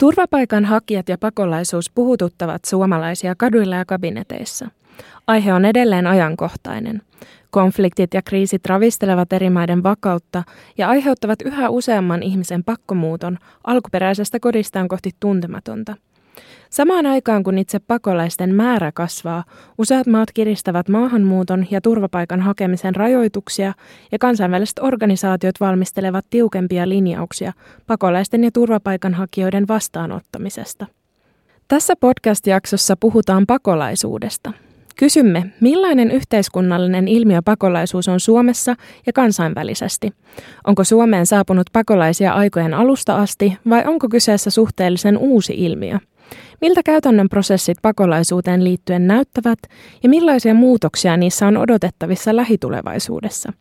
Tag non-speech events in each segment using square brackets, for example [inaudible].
Turvapaikanhakijat ja pakolaisuus puhututtavat suomalaisia kaduilla ja kabineteissa. Aihe on edelleen ajankohtainen. Konfliktit ja kriisit ravistelevat eri maiden vakautta ja aiheuttavat yhä useamman ihmisen pakkomuuton alkuperäisestä kodistaan kohti tuntematonta – Samaan aikaan kun itse pakolaisten määrä kasvaa, useat maat kiristävät maahanmuuton ja turvapaikan hakemisen rajoituksia ja kansainväliset organisaatiot valmistelevat tiukempia linjauksia pakolaisten ja turvapaikanhakijoiden vastaanottamisesta. Tässä podcast-jaksossa puhutaan pakolaisuudesta. Kysymme, millainen yhteiskunnallinen ilmiö pakolaisuus on Suomessa ja kansainvälisesti. Onko Suomeen saapunut pakolaisia aikojen alusta asti vai onko kyseessä suhteellisen uusi ilmiö? Miltä käytännön prosessit pakolaisuuteen liittyen näyttävät ja millaisia muutoksia niissä on odotettavissa lähitulevaisuudessa?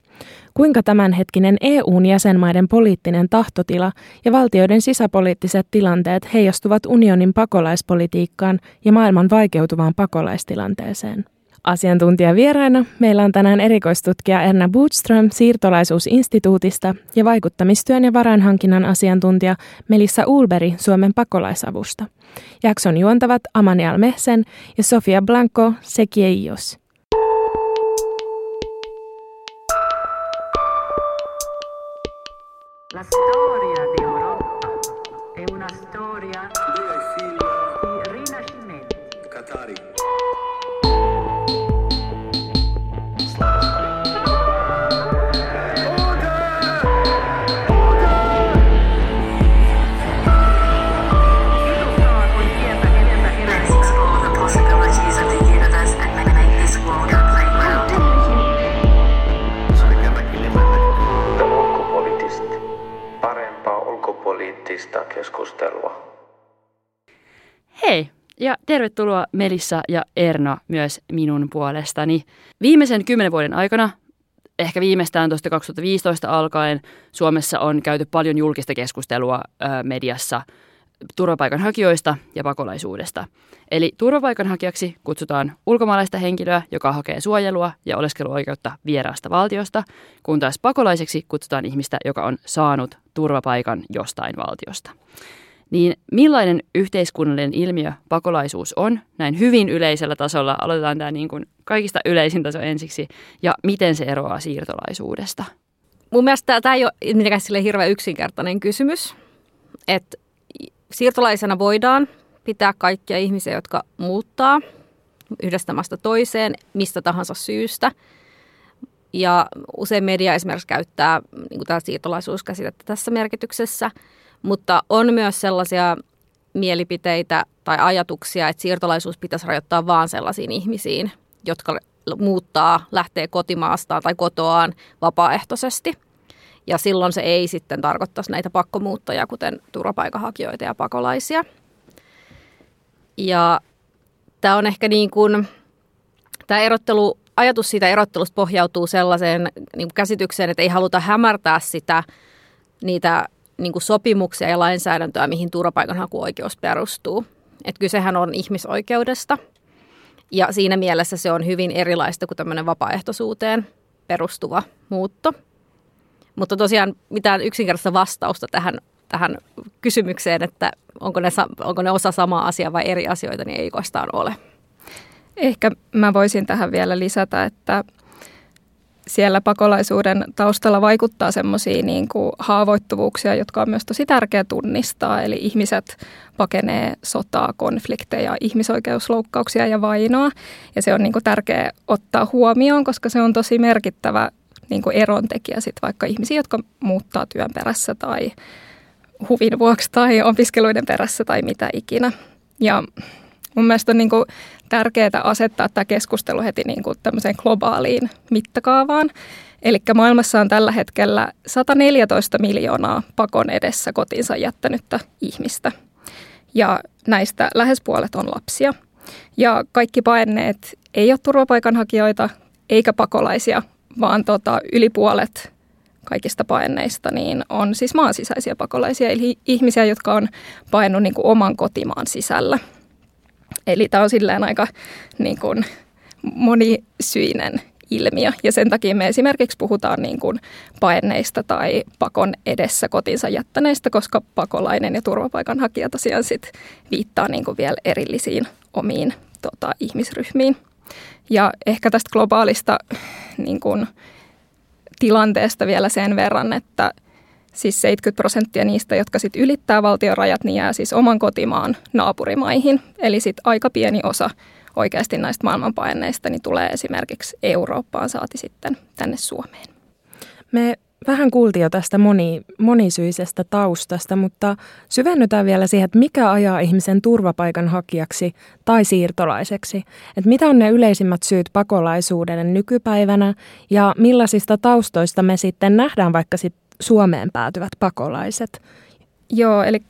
Kuinka tämänhetkinen EUn jäsenmaiden poliittinen tahtotila ja valtioiden sisäpoliittiset tilanteet heijastuvat unionin pakolaispolitiikkaan ja maailman vaikeutuvaan pakolaistilanteeseen? Asiantuntijavieraina meillä on tänään erikoistutkija Erna Bootström siirtolaisuusinstituutista ja vaikuttamistyön ja varainhankinnan asiantuntija Melissa Ulberi Suomen pakolaisavusta. Jakson juontavat Amanial Mehsen ja Sofia Blanco Sekieios. La storia di ja tervetuloa Melissa ja Erna myös minun puolestani. Viimeisen kymmenen vuoden aikana, ehkä viimeistään tuosta 2015 alkaen, Suomessa on käyty paljon julkista keskustelua ö, mediassa turvapaikanhakijoista ja pakolaisuudesta. Eli turvapaikanhakijaksi kutsutaan ulkomaalaista henkilöä, joka hakee suojelua ja oleskeluoikeutta vieraasta valtiosta, kun taas pakolaiseksi kutsutaan ihmistä, joka on saanut turvapaikan jostain valtiosta. Niin millainen yhteiskunnallinen ilmiö pakolaisuus on näin hyvin yleisellä tasolla? Aloitetaan tämä niin kuin kaikista yleisin taso ensiksi. Ja miten se eroaa siirtolaisuudesta? Mun mielestä tämä ei ole mitenkään sille hirveän yksinkertainen kysymys. Että siirtolaisena voidaan pitää kaikkia ihmisiä, jotka muuttaa yhdestä maasta toiseen mistä tahansa syystä. Ja usein media esimerkiksi käyttää niin tämä siirtolaisuuskäsitettä tässä merkityksessä, mutta on myös sellaisia mielipiteitä tai ajatuksia, että siirtolaisuus pitäisi rajoittaa vain sellaisiin ihmisiin, jotka muuttaa, lähtee kotimaastaan tai kotoaan vapaaehtoisesti – ja silloin se ei sitten tarkoittaisi näitä pakkomuuttajia, kuten turvapaikanhakijoita ja pakolaisia. Ja tämä on ehkä niin kuin, tämä erottelu, ajatus siitä erottelusta pohjautuu sellaiseen niin käsitykseen, että ei haluta hämärtää sitä, niitä niin kuin sopimuksia ja lainsäädäntöä, mihin turvapaikanhakuoikeus perustuu. Että kysehän on ihmisoikeudesta ja siinä mielessä se on hyvin erilaista kuin tämmöinen vapaaehtoisuuteen perustuva muutto – mutta tosiaan mitään yksinkertaista vastausta tähän, tähän kysymykseen, että onko ne, onko ne osa samaa asiaa vai eri asioita, niin ei koskaan ole. Ehkä mä voisin tähän vielä lisätä, että siellä pakolaisuuden taustalla vaikuttaa semmoisia niin haavoittuvuuksia, jotka on myös tosi tärkeä tunnistaa. Eli ihmiset pakenee sotaa, konflikteja, ihmisoikeusloukkauksia ja vainoa. Ja se on niin kuin tärkeä ottaa huomioon, koska se on tosi merkittävä niin kuin erontekijä sit vaikka ihmisiä, jotka muuttaa työn perässä tai huvin vuoksi tai opiskeluiden perässä tai mitä ikinä. Ja mun mielestä on niin kuin tärkeää asettaa tämä keskustelu heti niin kuin tämmöiseen globaaliin mittakaavaan. Eli maailmassa on tällä hetkellä 114 miljoonaa pakon edessä kotinsa jättänyttä ihmistä. Ja näistä lähes puolet on lapsia. Ja kaikki paenneet ei ole turvapaikanhakijoita eikä pakolaisia, vaan tota, yli puolet kaikista paenneista niin on siis maan sisäisiä pakolaisia, eli ihmisiä, jotka on paennut niin kuin oman kotimaan sisällä. Eli tämä on silleen aika niin kuin monisyinen ilmiö. Ja sen takia me esimerkiksi puhutaan niin kuin paenneista tai pakon edessä kotinsa jättäneistä, koska pakolainen ja turvapaikanhakija tosiaan sit viittaa niin kuin vielä erillisiin omiin tota, ihmisryhmiin. Ja ehkä tästä globaalista niin kuin, tilanteesta vielä sen verran, että siis 70 prosenttia niistä, jotka sit ylittää valtion rajat, niin jää siis oman kotimaan naapurimaihin. Eli sitten aika pieni osa oikeasti näistä maailmanpaineista niin tulee esimerkiksi Eurooppaan saati sitten tänne Suomeen. Me vähän kuultiin jo tästä moni, monisyisestä taustasta, mutta syvennytään vielä siihen, että mikä ajaa ihmisen turvapaikanhakijaksi tai siirtolaiseksi. Että mitä on ne yleisimmät syyt pakolaisuudelle nykypäivänä ja millaisista taustoista me sitten nähdään vaikka sit Suomeen päätyvät pakolaiset. Joo, eli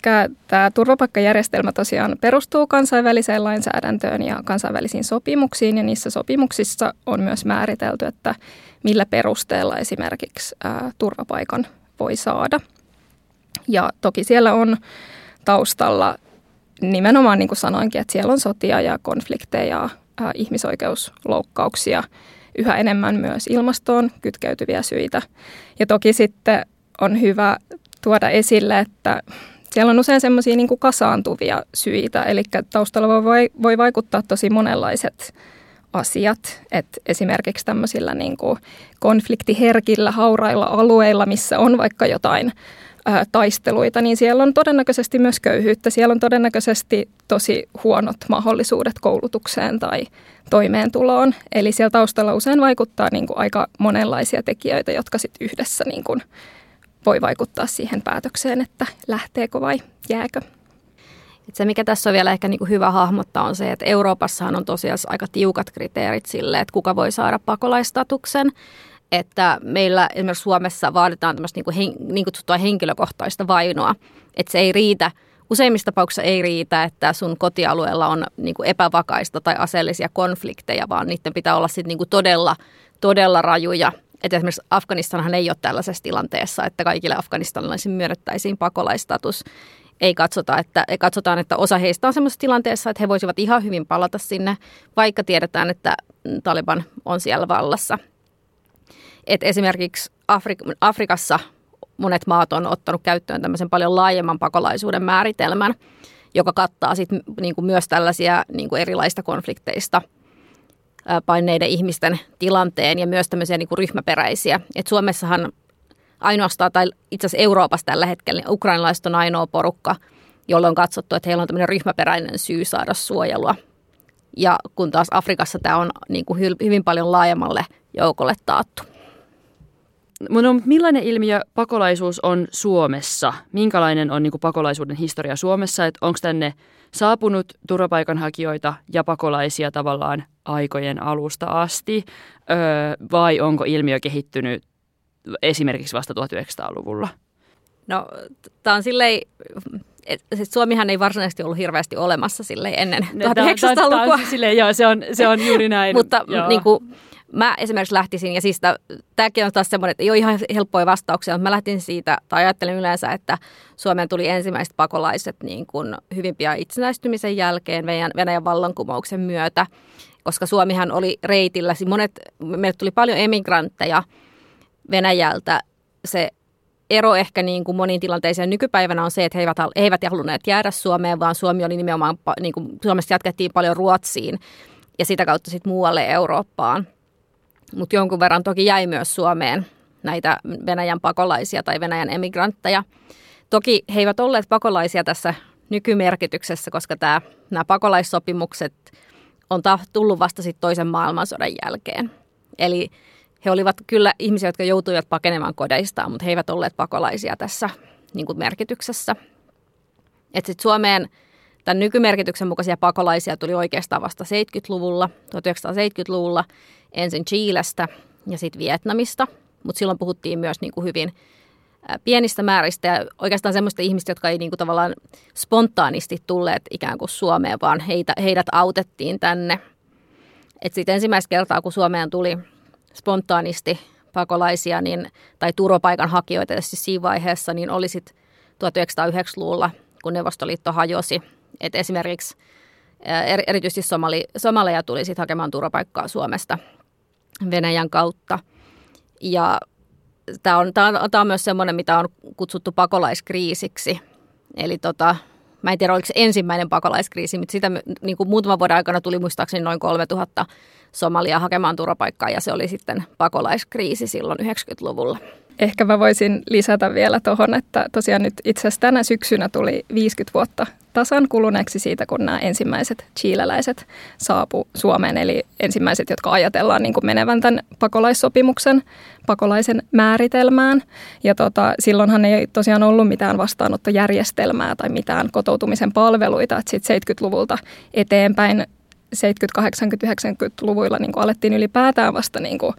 tämä turvapaikkajärjestelmä tosiaan perustuu kansainväliseen lainsäädäntöön ja kansainvälisiin sopimuksiin, ja niissä sopimuksissa on myös määritelty, että millä perusteella esimerkiksi ää, turvapaikan voi saada. Ja toki siellä on taustalla nimenomaan, niin kuin sanoinkin, että siellä on sotia ja konflikteja, ää, ihmisoikeusloukkauksia, yhä enemmän myös ilmastoon kytkeytyviä syitä. Ja toki sitten on hyvä tuoda esille, että siellä on usein semmoisia niin kasaantuvia syitä, eli taustalla voi, voi vaikuttaa tosi monenlaiset asiat. että esimerkiksi tämmöisillä niin kuin konfliktiherkillä, haurailla alueilla, missä on vaikka jotain ää, taisteluita, niin siellä on todennäköisesti myös köyhyyttä. Siellä on todennäköisesti tosi huonot mahdollisuudet koulutukseen tai toimeentuloon. Eli siellä taustalla usein vaikuttaa niin kuin aika monenlaisia tekijöitä, jotka sitten yhdessä niin kuin voi vaikuttaa siihen päätökseen, että lähteekö vai jääkö. Et se, mikä tässä on vielä ehkä niin kuin hyvä hahmottaa, on se, että Euroopassahan on tosiaan aika tiukat kriteerit sille, että kuka voi saada pakolaistatuksen. Että meillä esimerkiksi Suomessa vaaditaan tämmöistä niin kuin hen, niin kutsuttua henkilökohtaista vainoa. Että se ei riitä, useimmissa tapauksissa ei riitä, että sun kotialueella on niin kuin epävakaista tai aseellisia konflikteja, vaan niiden pitää olla sitten niin kuin todella, todella rajuja – että esimerkiksi Afganistanhan ei ole tällaisessa tilanteessa, että kaikille afganistanilaisille myönnettäisiin pakolaistatus. Ei katsota, että, ei katsotaan, että osa heistä on sellaisessa tilanteessa, että he voisivat ihan hyvin palata sinne, vaikka tiedetään, että Taliban on siellä vallassa. Et esimerkiksi Afrik- Afrikassa monet maat on ottanut käyttöön tämmöisen paljon laajemman pakolaisuuden määritelmän, joka kattaa sit niin kuin myös tällaisia niin kuin erilaista konflikteista – paineiden ihmisten tilanteen ja myös tämmöisiä niin kuin ryhmäperäisiä. Et Suomessahan ainoastaan, tai itse asiassa Euroopassa tällä hetkellä, niin ukrainalaiset on ainoa porukka, jolloin on katsottu, että heillä on tämmöinen ryhmäperäinen syy saada suojelua. Ja kun taas Afrikassa tämä on niin kuin hyvin paljon laajemmalle joukolle taattu. No, millainen ilmiö pakolaisuus on Suomessa? Minkälainen on niin kuin pakolaisuuden historia Suomessa? Onko tänne saapunut turvapaikanhakijoita ja pakolaisia tavallaan aikojen alusta asti, öö, vai onko ilmiö kehittynyt esimerkiksi vasta 1900-luvulla? No, tämä on silleen, et, siis Suomihan ei varsinaisesti ollut hirveästi olemassa silleen ennen 1900-lukua. Tämä, silleen, joo, se on, se on juuri [laughs] näin. Mutta niin kuin, mä esimerkiksi lähtisin, ja siis tämäkin on taas semmoinen, että ei ole ihan helppoja vastauksia, mutta mä lähtin siitä, tai ajattelen yleensä, että Suomeen tuli ensimmäiset pakolaiset niin kuin hyvin pian itsenäistymisen jälkeen Venäjän, Venäjän vallankumouksen myötä, koska Suomihan oli reitillä, siis monet, meille tuli paljon emigrantteja Venäjältä, se ero ehkä niin kuin moniin tilanteisiin nykypäivänä on se, että he eivät, he eivät halunneet jäädä Suomeen, vaan Suomi oli nimenomaan, niin kuin Suomesta jatkettiin paljon Ruotsiin ja sitä kautta sitten muualle Eurooppaan. Mutta jonkun verran toki jäi myös Suomeen näitä Venäjän pakolaisia tai Venäjän emigrantteja. Toki he eivät olleet pakolaisia tässä nykymerkityksessä, koska tämä, nämä pakolaissopimukset on tullut vasta sitten toisen maailmansodan jälkeen. Eli he olivat kyllä ihmisiä, jotka joutuivat pakenemaan kodeistaan, mutta he eivät olleet pakolaisia tässä niin kuin merkityksessä. Et sit Suomeen tämän nykymerkityksen mukaisia pakolaisia tuli oikeastaan vasta 70-luvulla, 1970-luvulla – ensin Chiilestä ja sitten Vietnamista, mutta silloin puhuttiin myös niin kuin hyvin pienistä määristä ja oikeastaan semmoista ihmistä, jotka ei niin kuin tavallaan spontaanisti tulleet ikään kuin Suomeen, vaan heitä, heidät autettiin tänne. Et sitten ensimmäistä kertaa, kun Suomeen tuli spontaanisti pakolaisia niin, tai turvapaikanhakijoita tässä siinä vaiheessa, niin oli sitten 1909-luvulla, kun Neuvostoliitto hajosi. Et esimerkiksi erityisesti Somali, Somaleja tuli sitten hakemaan turvapaikkaa Suomesta – Venäjän kautta. Ja tämä on, tämä on, tämä on myös semmoinen, mitä on kutsuttu pakolaiskriisiksi. Eli tota, mä en tiedä, oliko se ensimmäinen pakolaiskriisi, mutta sitä niin kuin muutaman vuoden aikana tuli muistaakseni noin 3000 Somalia hakemaan turvapaikkaa ja se oli sitten pakolaiskriisi silloin 90-luvulla. Ehkä mä voisin lisätä vielä tuohon, että tosiaan nyt itse asiassa tänä syksynä tuli 50 vuotta tasan kuluneeksi siitä, kun nämä ensimmäiset chileläiset saapu Suomeen, eli ensimmäiset, jotka ajatellaan niin kuin menevän tämän pakolaissopimuksen pakolaisen määritelmään. Ja tota, silloinhan ei tosiaan ollut mitään vastaanottojärjestelmää tai mitään kotoutumisen palveluita, että sitten 70-luvulta eteenpäin 70-, 80-, 90-luvuilla niin kuin alettiin ylipäätään vasta niin kuin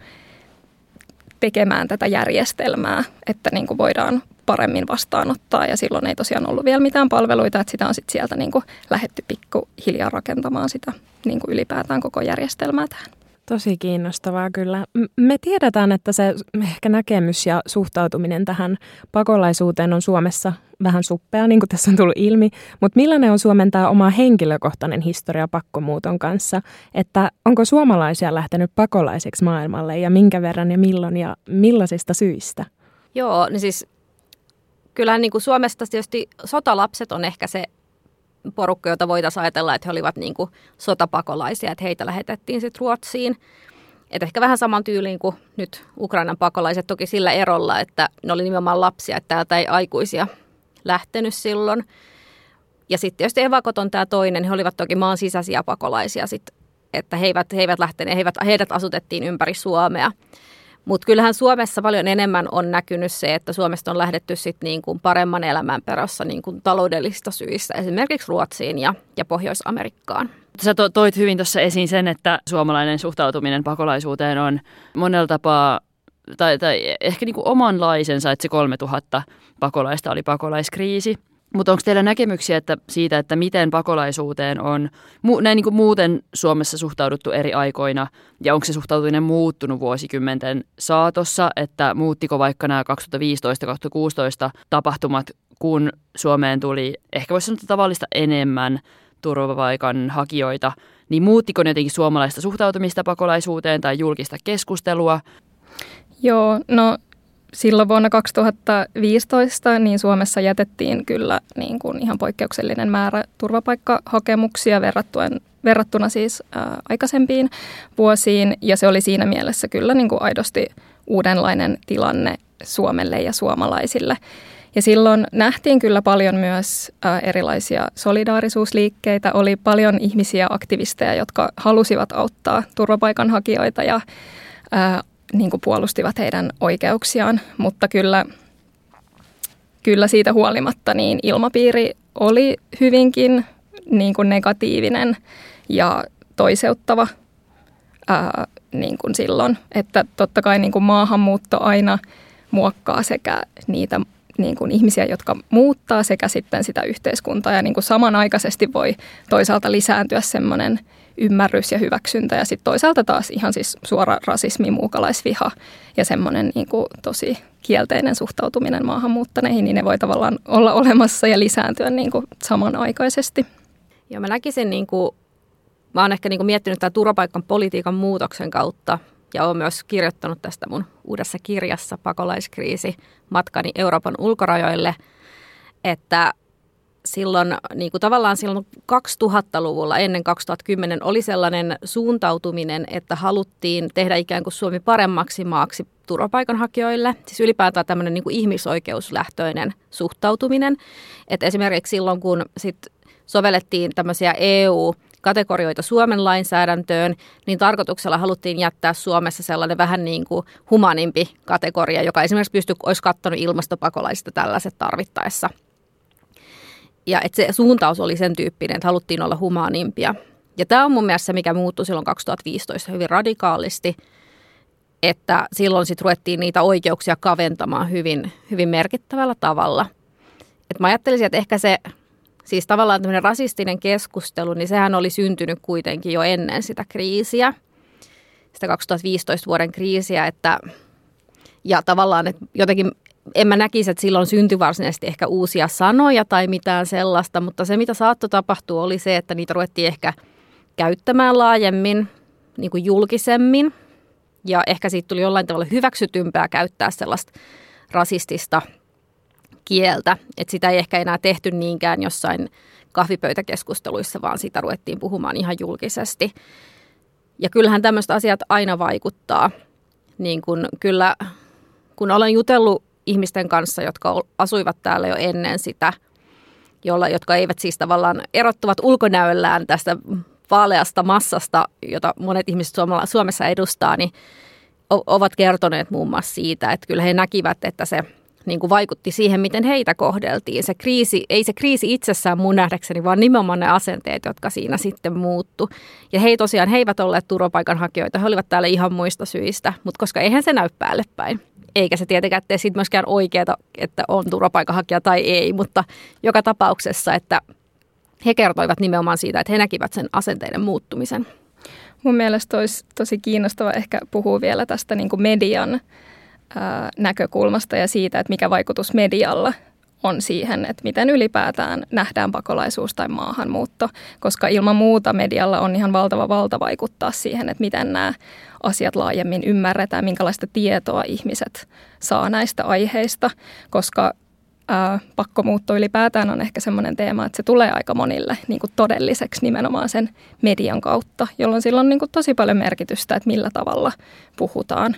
tekemään tätä järjestelmää, että niin kuin voidaan paremmin vastaanottaa ja silloin ei tosiaan ollut vielä mitään palveluita, että sitä on sitten sieltä niin kuin lähetty pikkuhiljaa rakentamaan sitä niin kuin ylipäätään koko järjestelmää tähän. Tosi kiinnostavaa kyllä. Me tiedetään, että se ehkä näkemys ja suhtautuminen tähän pakolaisuuteen on Suomessa vähän suppea, niin kuin tässä on tullut ilmi. Mutta millainen on Suomen tämä oma henkilökohtainen historia pakkomuuton kanssa? Että onko suomalaisia lähtenyt pakolaiseksi maailmalle ja minkä verran ja milloin ja millaisista syistä? Joo, niin siis kyllähän niin kuin Suomesta tietysti sotalapset on ehkä se porukka, jota voitaisiin ajatella, että he olivat niin kuin sotapakolaisia, että heitä lähetettiin sitten Ruotsiin. Et ehkä vähän saman tyyliin kuin nyt Ukrainan pakolaiset, toki sillä erolla, että ne oli nimenomaan lapsia, että täältä ei aikuisia lähtenyt silloin. Ja sitten tietysti evakot on tämä toinen, he olivat toki maan sisäisiä pakolaisia, sit, että he eivät, he eivät lähteneet, he eivät, heidät asutettiin ympäri Suomea. Mutta kyllähän Suomessa paljon enemmän on näkynyt se, että Suomesta on lähdetty sit niin kuin paremman elämän perässä niin kuin taloudellista syistä, esimerkiksi Ruotsiin ja, ja Pohjois-Amerikkaan. Sä to, toit hyvin tuossa esiin sen, että suomalainen suhtautuminen pakolaisuuteen on monella tapaa tai, tai ehkä niin kuin omanlaisensa, että se 3000 pakolaista oli pakolaiskriisi – mutta onko teillä näkemyksiä että siitä, että miten pakolaisuuteen on mu, näin niin kuin muuten Suomessa suhtauduttu eri aikoina ja onko se suhtautuminen muuttunut vuosikymmenten saatossa, että muuttiko vaikka nämä 2015-2016 tapahtumat, kun Suomeen tuli ehkä voisi sanoa tavallista enemmän turvapaikan hakijoita, niin muuttiko ne jotenkin suomalaista suhtautumista pakolaisuuteen tai julkista keskustelua? Joo, no silloin vuonna 2015 niin Suomessa jätettiin kyllä niin kuin ihan poikkeuksellinen määrä turvapaikkahakemuksia verrattuen, verrattuna siis ää, aikaisempiin vuosiin. Ja se oli siinä mielessä kyllä niin kuin aidosti uudenlainen tilanne Suomelle ja suomalaisille. Ja silloin nähtiin kyllä paljon myös erilaisia solidaarisuusliikkeitä. Oli paljon ihmisiä, aktivisteja, jotka halusivat auttaa turvapaikanhakijoita ja niin kuin puolustivat heidän oikeuksiaan, mutta kyllä, kyllä siitä huolimatta niin ilmapiiri oli hyvinkin niin kuin negatiivinen ja toiseuttava ää, niin kuin silloin. Että totta kai niin kuin maahanmuutto aina muokkaa sekä niitä niin kuin ihmisiä, jotka muuttaa sekä sitten sitä yhteiskuntaa. Ja niin kuin samanaikaisesti voi toisaalta lisääntyä semmoinen – ymmärrys ja hyväksyntä ja sitten toisaalta taas ihan siis suora rasismi, muukalaisviha ja semmoinen niin tosi kielteinen suhtautuminen maahanmuuttaneihin, niin ne voi tavallaan olla olemassa ja lisääntyä niin kuin samanaikaisesti. Joo, mä näkisin, niin kuin, mä oon ehkä niin kuin miettinyt tämän turvapaikan politiikan muutoksen kautta ja olen myös kirjoittanut tästä mun uudessa kirjassa Pakolaiskriisi matkani Euroopan ulkorajoille, että silloin niin kuin tavallaan silloin 2000-luvulla ennen 2010 oli sellainen suuntautuminen, että haluttiin tehdä ikään kuin Suomi paremmaksi maaksi turvapaikanhakijoille. Siis ylipäätään tämmöinen niin kuin ihmisoikeuslähtöinen suhtautuminen. Että esimerkiksi silloin, kun sit sovellettiin tämmöisiä EU- kategorioita Suomen lainsäädäntöön, niin tarkoituksella haluttiin jättää Suomessa sellainen vähän niin kuin humanimpi kategoria, joka esimerkiksi pysty, olisi kattanut ilmastopakolaisista tällaiset tarvittaessa – ja että se suuntaus oli sen tyyppinen, että haluttiin olla humaanimpia. Ja tämä on mun mielestä se, mikä muuttui silloin 2015 hyvin radikaalisti, että silloin sitten ruvettiin niitä oikeuksia kaventamaan hyvin, hyvin merkittävällä tavalla. Et mä ajattelisin, että ehkä se, siis tavallaan tämmöinen rasistinen keskustelu, niin sehän oli syntynyt kuitenkin jo ennen sitä kriisiä, sitä 2015 vuoden kriisiä, että ja tavallaan, että jotenkin en mä näkisi, että silloin syntyi varsinaisesti ehkä uusia sanoja tai mitään sellaista, mutta se mitä saattoi tapahtua oli se, että niitä ruvettiin ehkä käyttämään laajemmin, niin kuin julkisemmin. Ja ehkä siitä tuli jollain tavalla hyväksytympää käyttää sellaista rasistista kieltä, että sitä ei ehkä enää tehty niinkään jossain kahvipöytäkeskusteluissa, vaan sitä ruvettiin puhumaan ihan julkisesti. Ja kyllähän tämmöiset asiat aina vaikuttaa. Niin kun, kyllä, kun olen jutellut ihmisten kanssa, jotka asuivat täällä jo ennen sitä, jolla, jotka eivät siis tavallaan erottuvat ulkonäöllään tästä vaaleasta massasta, jota monet ihmiset Suomessa edustaa, niin ovat kertoneet muun muassa siitä, että kyllä he näkivät, että se niin kuin vaikutti siihen, miten heitä kohdeltiin. Se kriisi, ei se kriisi itsessään mun nähdäkseni, vaan nimenomaan ne asenteet, jotka siinä sitten muuttu. Ja he tosiaan, he eivät olleet turvapaikanhakijoita, he olivat täällä ihan muista syistä, mutta koska eihän se näy päälle päin. Eikä se tietenkään tee siitä myöskään oikeaa, että on turvapaikanhakija tai ei, mutta joka tapauksessa, että he kertoivat nimenomaan siitä, että he näkivät sen asenteiden muuttumisen. Mun mielestä olisi tosi kiinnostava ehkä puhua vielä tästä niin kuin median ää, näkökulmasta ja siitä, että mikä vaikutus medialla on siihen, että miten ylipäätään nähdään pakolaisuus tai maahanmuutto, koska ilman muuta medialla on ihan valtava valta vaikuttaa siihen, että miten nämä asiat laajemmin ymmärretään, minkälaista tietoa ihmiset saa näistä aiheista, koska ää, pakkomuutto ylipäätään on ehkä semmoinen teema, että se tulee aika monille niin kuin todelliseksi nimenomaan sen median kautta, jolloin sillä on niin kuin tosi paljon merkitystä, että millä tavalla puhutaan.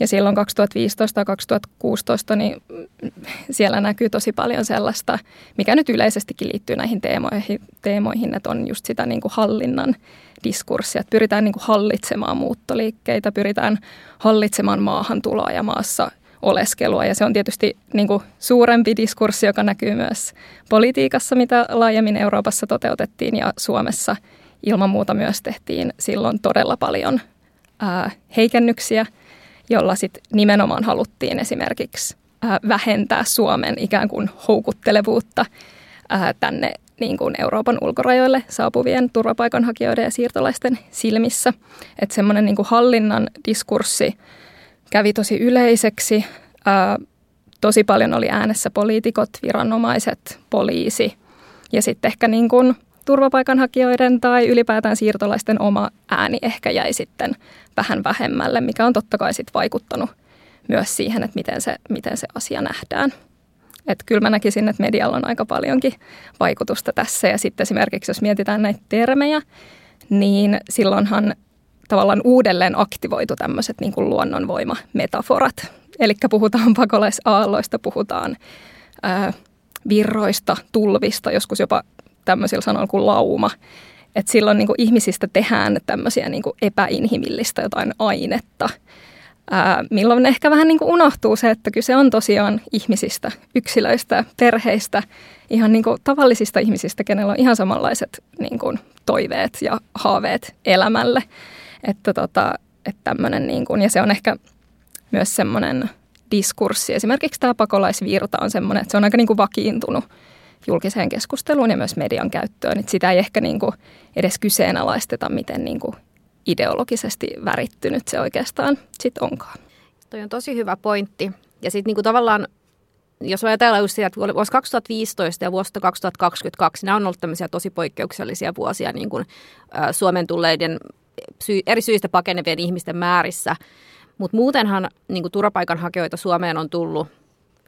Ja silloin 2015 ja 2016 niin siellä näkyy tosi paljon sellaista, mikä nyt yleisestikin liittyy näihin teemoihin, teemoihin että on just sitä niin kuin hallinnan diskurssia, että pyritään niin kuin hallitsemaan muuttoliikkeitä, pyritään hallitsemaan maahantuloa ja maassa – oleskelua. Ja se on tietysti niin kuin suurempi diskurssi, joka näkyy myös politiikassa, mitä laajemmin Euroopassa toteutettiin ja Suomessa ilman muuta myös tehtiin silloin todella paljon ää, heikennyksiä, jolla sitten nimenomaan haluttiin esimerkiksi ää, vähentää Suomen ikään kuin houkuttelevuutta ää, tänne niin kuin Euroopan ulkorajoille saapuvien turvapaikanhakijoiden ja siirtolaisten silmissä. Että semmoinen niin hallinnan diskurssi kävi tosi yleiseksi. Tosi paljon oli äänessä poliitikot, viranomaiset, poliisi ja sitten ehkä niin kuin turvapaikanhakijoiden tai ylipäätään siirtolaisten oma ääni ehkä jäi sitten vähän vähemmälle, mikä on totta kai sitten vaikuttanut myös siihen, että miten se, miten se asia nähdään. Että kyllä mä näkisin, että medialla on aika paljonkin vaikutusta tässä. Ja sitten esimerkiksi, jos mietitään näitä termejä, niin silloinhan tavallaan uudelleen aktivoitu tämmöiset niin kuin luonnonvoimametaforat. Eli puhutaan pakolaisaalloista, puhutaan ää, virroista, tulvista, joskus jopa tämmöisillä sanoilla kuin lauma. Että silloin niin kuin ihmisistä tehdään tämmöisiä niin kuin epäinhimillistä jotain ainetta, ää, milloin ehkä vähän niin kuin unohtuu se, että kyse on tosiaan ihmisistä, yksilöistä, perheistä, ihan niin kuin tavallisista ihmisistä, kenellä on ihan samanlaiset niin kuin toiveet ja haaveet elämälle. Että, tota, että tämmönen niin kuin, ja se on ehkä myös semmoinen diskurssi. Esimerkiksi tämä pakolaisvirta on semmoinen, että se on aika niin kuin vakiintunut julkiseen keskusteluun ja myös median käyttöön. Että sitä ei ehkä niin kuin edes kyseenalaisteta, miten niin kuin ideologisesti värittynyt se oikeastaan sitten onkaan. Toi on tosi hyvä pointti. Ja sitten niin tavallaan, jos ajatellaan just sitä, että vuosi 2015 ja vuosi 2022, nämä on ollut tämmöisiä tosi poikkeuksellisia vuosia niin kuin, Suomen tulleiden sy- eri syistä pakenevien ihmisten määrissä. Mutta muutenhan niin turvapaikanhakijoita Suomeen on tullut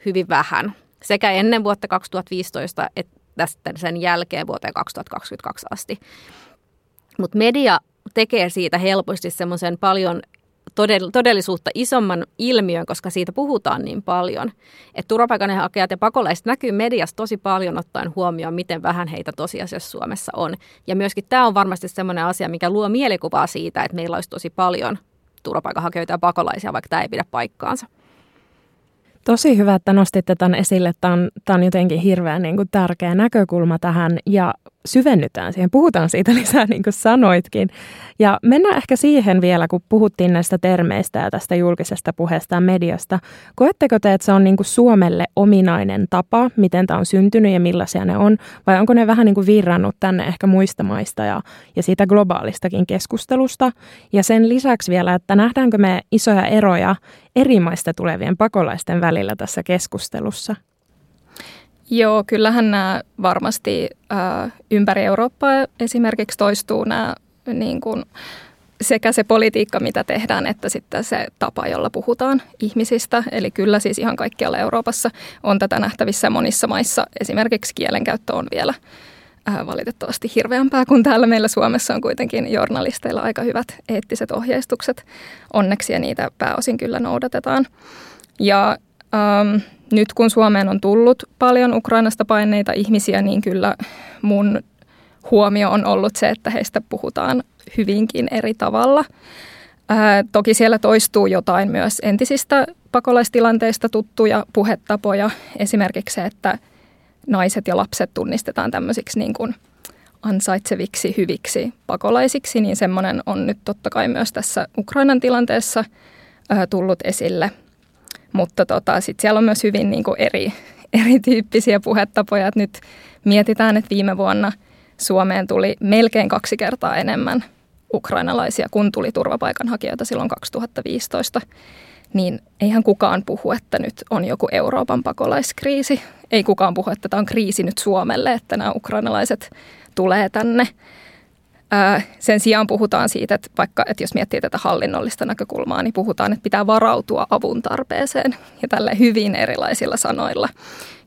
hyvin vähän sekä ennen vuotta 2015 että tästä sen jälkeen vuoteen 2022 asti. Mutta media tekee siitä helposti semmoisen paljon todellisuutta isomman ilmiön, koska siitä puhutaan niin paljon. Että turvapaikanhakijat ja pakolaiset näkyy mediassa tosi paljon ottaen huomioon, miten vähän heitä tosiasiassa Suomessa on. Ja myöskin tämä on varmasti sellainen asia, mikä luo mielikuvaa siitä, että meillä olisi tosi paljon turvapaikanhakijoita ja pakolaisia, vaikka tämä ei pidä paikkaansa. Tosi hyvä, että nostitte tämän esille. Tämä on, tämä on jotenkin hirveän niin kuin, tärkeä näkökulma tähän ja syvennytään siihen, puhutaan siitä [laughs] lisää niin kuin sanoitkin. Ja mennään ehkä siihen vielä, kun puhuttiin näistä termeistä ja tästä julkisesta puheesta ja mediasta. Koetteko te, että se on niin kuin Suomelle ominainen tapa, miten tämä on syntynyt ja millaisia ne on, vai onko ne vähän niin kuin virrannut tänne ehkä muista maista ja, ja siitä globaalistakin keskustelusta? Ja sen lisäksi vielä, että nähdäänkö me isoja eroja eri maista tulevien pakolaisten välillä tässä keskustelussa? Joo, kyllähän nämä varmasti ää, ympäri Eurooppaa esimerkiksi toistuu nämä niin kuin, sekä se politiikka, mitä tehdään, että sitten se tapa, jolla puhutaan ihmisistä. Eli kyllä siis ihan kaikkialla Euroopassa on tätä nähtävissä monissa maissa. Esimerkiksi kielenkäyttö on vielä äh, valitettavasti hirveämpää kuin täällä meillä Suomessa on kuitenkin journalisteilla aika hyvät eettiset ohjeistukset. Onneksi ja niitä pääosin kyllä noudatetaan. Ja ähm, nyt kun Suomeen on tullut paljon Ukrainasta paineita ihmisiä, niin kyllä mun huomio on ollut se, että heistä puhutaan hyvinkin eri tavalla. Ää, toki siellä toistuu jotain myös entisistä pakolaistilanteista tuttuja puhetapoja. Esimerkiksi se, että naiset ja lapset tunnistetaan tämmöisiksi niin kuin ansaitseviksi, hyviksi pakolaisiksi, niin semmoinen on nyt totta kai myös tässä Ukrainan tilanteessa ää, tullut esille. Mutta tota, sitten siellä on myös hyvin niin kuin eri, [laughs] erityyppisiä puhetapoja. Et nyt mietitään, että viime vuonna Suomeen tuli melkein kaksi kertaa enemmän ukrainalaisia, kun tuli turvapaikanhakijoita silloin 2015, niin eihän kukaan puhu, että nyt on joku Euroopan pakolaiskriisi. Ei kukaan puhu, että tämä on kriisi nyt Suomelle, että nämä ukrainalaiset tulee tänne. Sen sijaan puhutaan siitä, että vaikka että jos miettii tätä hallinnollista näkökulmaa, niin puhutaan, että pitää varautua avun tarpeeseen ja tälle hyvin erilaisilla sanoilla.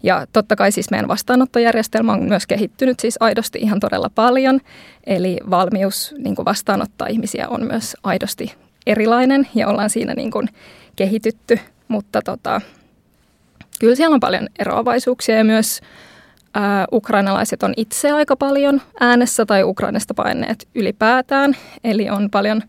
Ja totta kai siis meidän vastaanottojärjestelmä on myös kehittynyt siis aidosti ihan todella paljon. Eli valmius niin kuin vastaanottaa ihmisiä on myös aidosti erilainen ja ollaan siinä niin kuin kehitytty. Mutta tota, kyllä siellä on paljon eroavaisuuksia ja myös ää, ukrainalaiset on itse aika paljon äänessä tai Ukrainasta paineet ylipäätään. Eli on paljon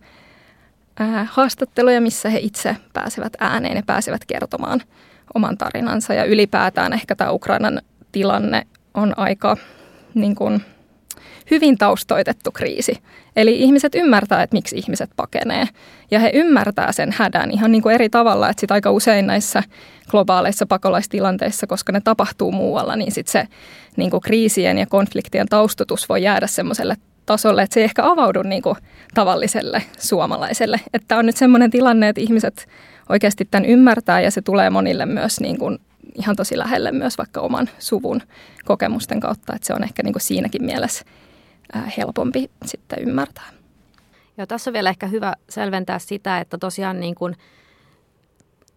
ää, haastatteluja, missä he itse pääsevät ääneen ja pääsevät kertomaan – oman tarinansa ja ylipäätään ehkä tämä Ukrainan tilanne on aika niin kuin, hyvin taustoitettu kriisi. Eli ihmiset ymmärtää, että miksi ihmiset pakenee. Ja he ymmärtää sen hädän ihan niin kuin eri tavalla, että sit aika usein näissä globaaleissa pakolaistilanteissa, koska ne tapahtuu muualla, niin sit se niin kuin kriisien ja konfliktien taustotus voi jäädä semmoiselle tasolle, että se ei ehkä avaudu niin kuin tavalliselle suomalaiselle. Että on nyt semmoinen tilanne, että ihmiset oikeasti tämän ymmärtää ja se tulee monille myös niin kuin ihan tosi lähelle myös vaikka oman suvun kokemusten kautta, että se on ehkä niin kuin siinäkin mielessä helpompi sitten ymmärtää. Ja tässä on vielä ehkä hyvä selventää sitä, että tosiaan niin kuin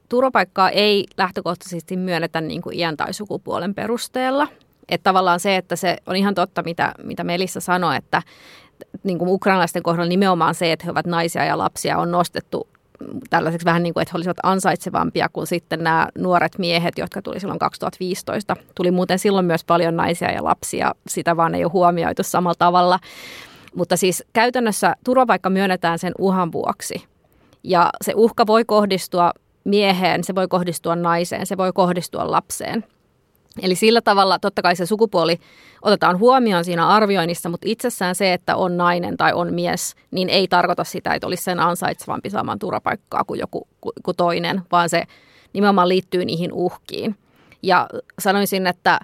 turvapaikkaa ei lähtökohtaisesti myönnetä niin kuin iän tai sukupuolen perusteella. Että tavallaan se, että se on ihan totta, mitä, mitä Melissa sanoi, että niin kuin ukrainalaisten kohdalla nimenomaan se, että he ovat naisia ja lapsia, on nostettu tällaiseksi vähän niin kuin, että he olisivat ansaitsevampia kuin sitten nämä nuoret miehet, jotka tuli silloin 2015. Tuli muuten silloin myös paljon naisia ja lapsia, sitä vaan ei ole huomioitu samalla tavalla. Mutta siis käytännössä turvapaikka myönnetään sen uhan vuoksi. Ja se uhka voi kohdistua mieheen, se voi kohdistua naiseen, se voi kohdistua lapseen – Eli sillä tavalla totta kai se sukupuoli otetaan huomioon siinä arvioinnissa, mutta itsessään se, että on nainen tai on mies, niin ei tarkoita sitä, että olisi sen ansaitsevampi saamaan turvapaikkaa kuin joku kuin toinen, vaan se nimenomaan liittyy niihin uhkiin. Ja sanoisin, että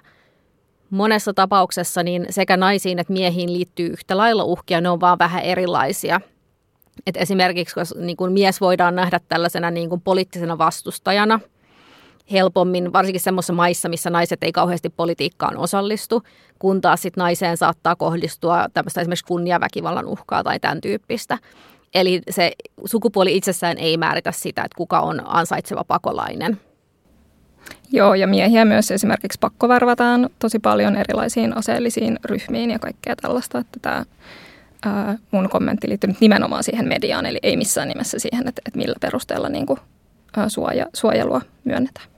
monessa tapauksessa niin sekä naisiin että miehiin liittyy yhtä lailla uhkia, ne on vaan vähän erilaisia. Et esimerkiksi niin kun mies voidaan nähdä tällaisena niin kun poliittisena vastustajana – helpommin, varsinkin semmoisissa maissa, missä naiset ei kauheasti politiikkaan osallistu, kun taas sit naiseen saattaa kohdistua tämmöistä esimerkiksi kunniaväkivallan uhkaa tai tämän tyyppistä. Eli se sukupuoli itsessään ei määritä sitä, että kuka on ansaitseva pakolainen. Joo, ja miehiä myös esimerkiksi pakkovarvataan tosi paljon erilaisiin aseellisiin ryhmiin ja kaikkea tällaista, että tämä mun kommentti liittyy nyt nimenomaan siihen mediaan, eli ei missään nimessä siihen, että, että millä perusteella niin kuin, ää, suoja, suojelua myönnetään.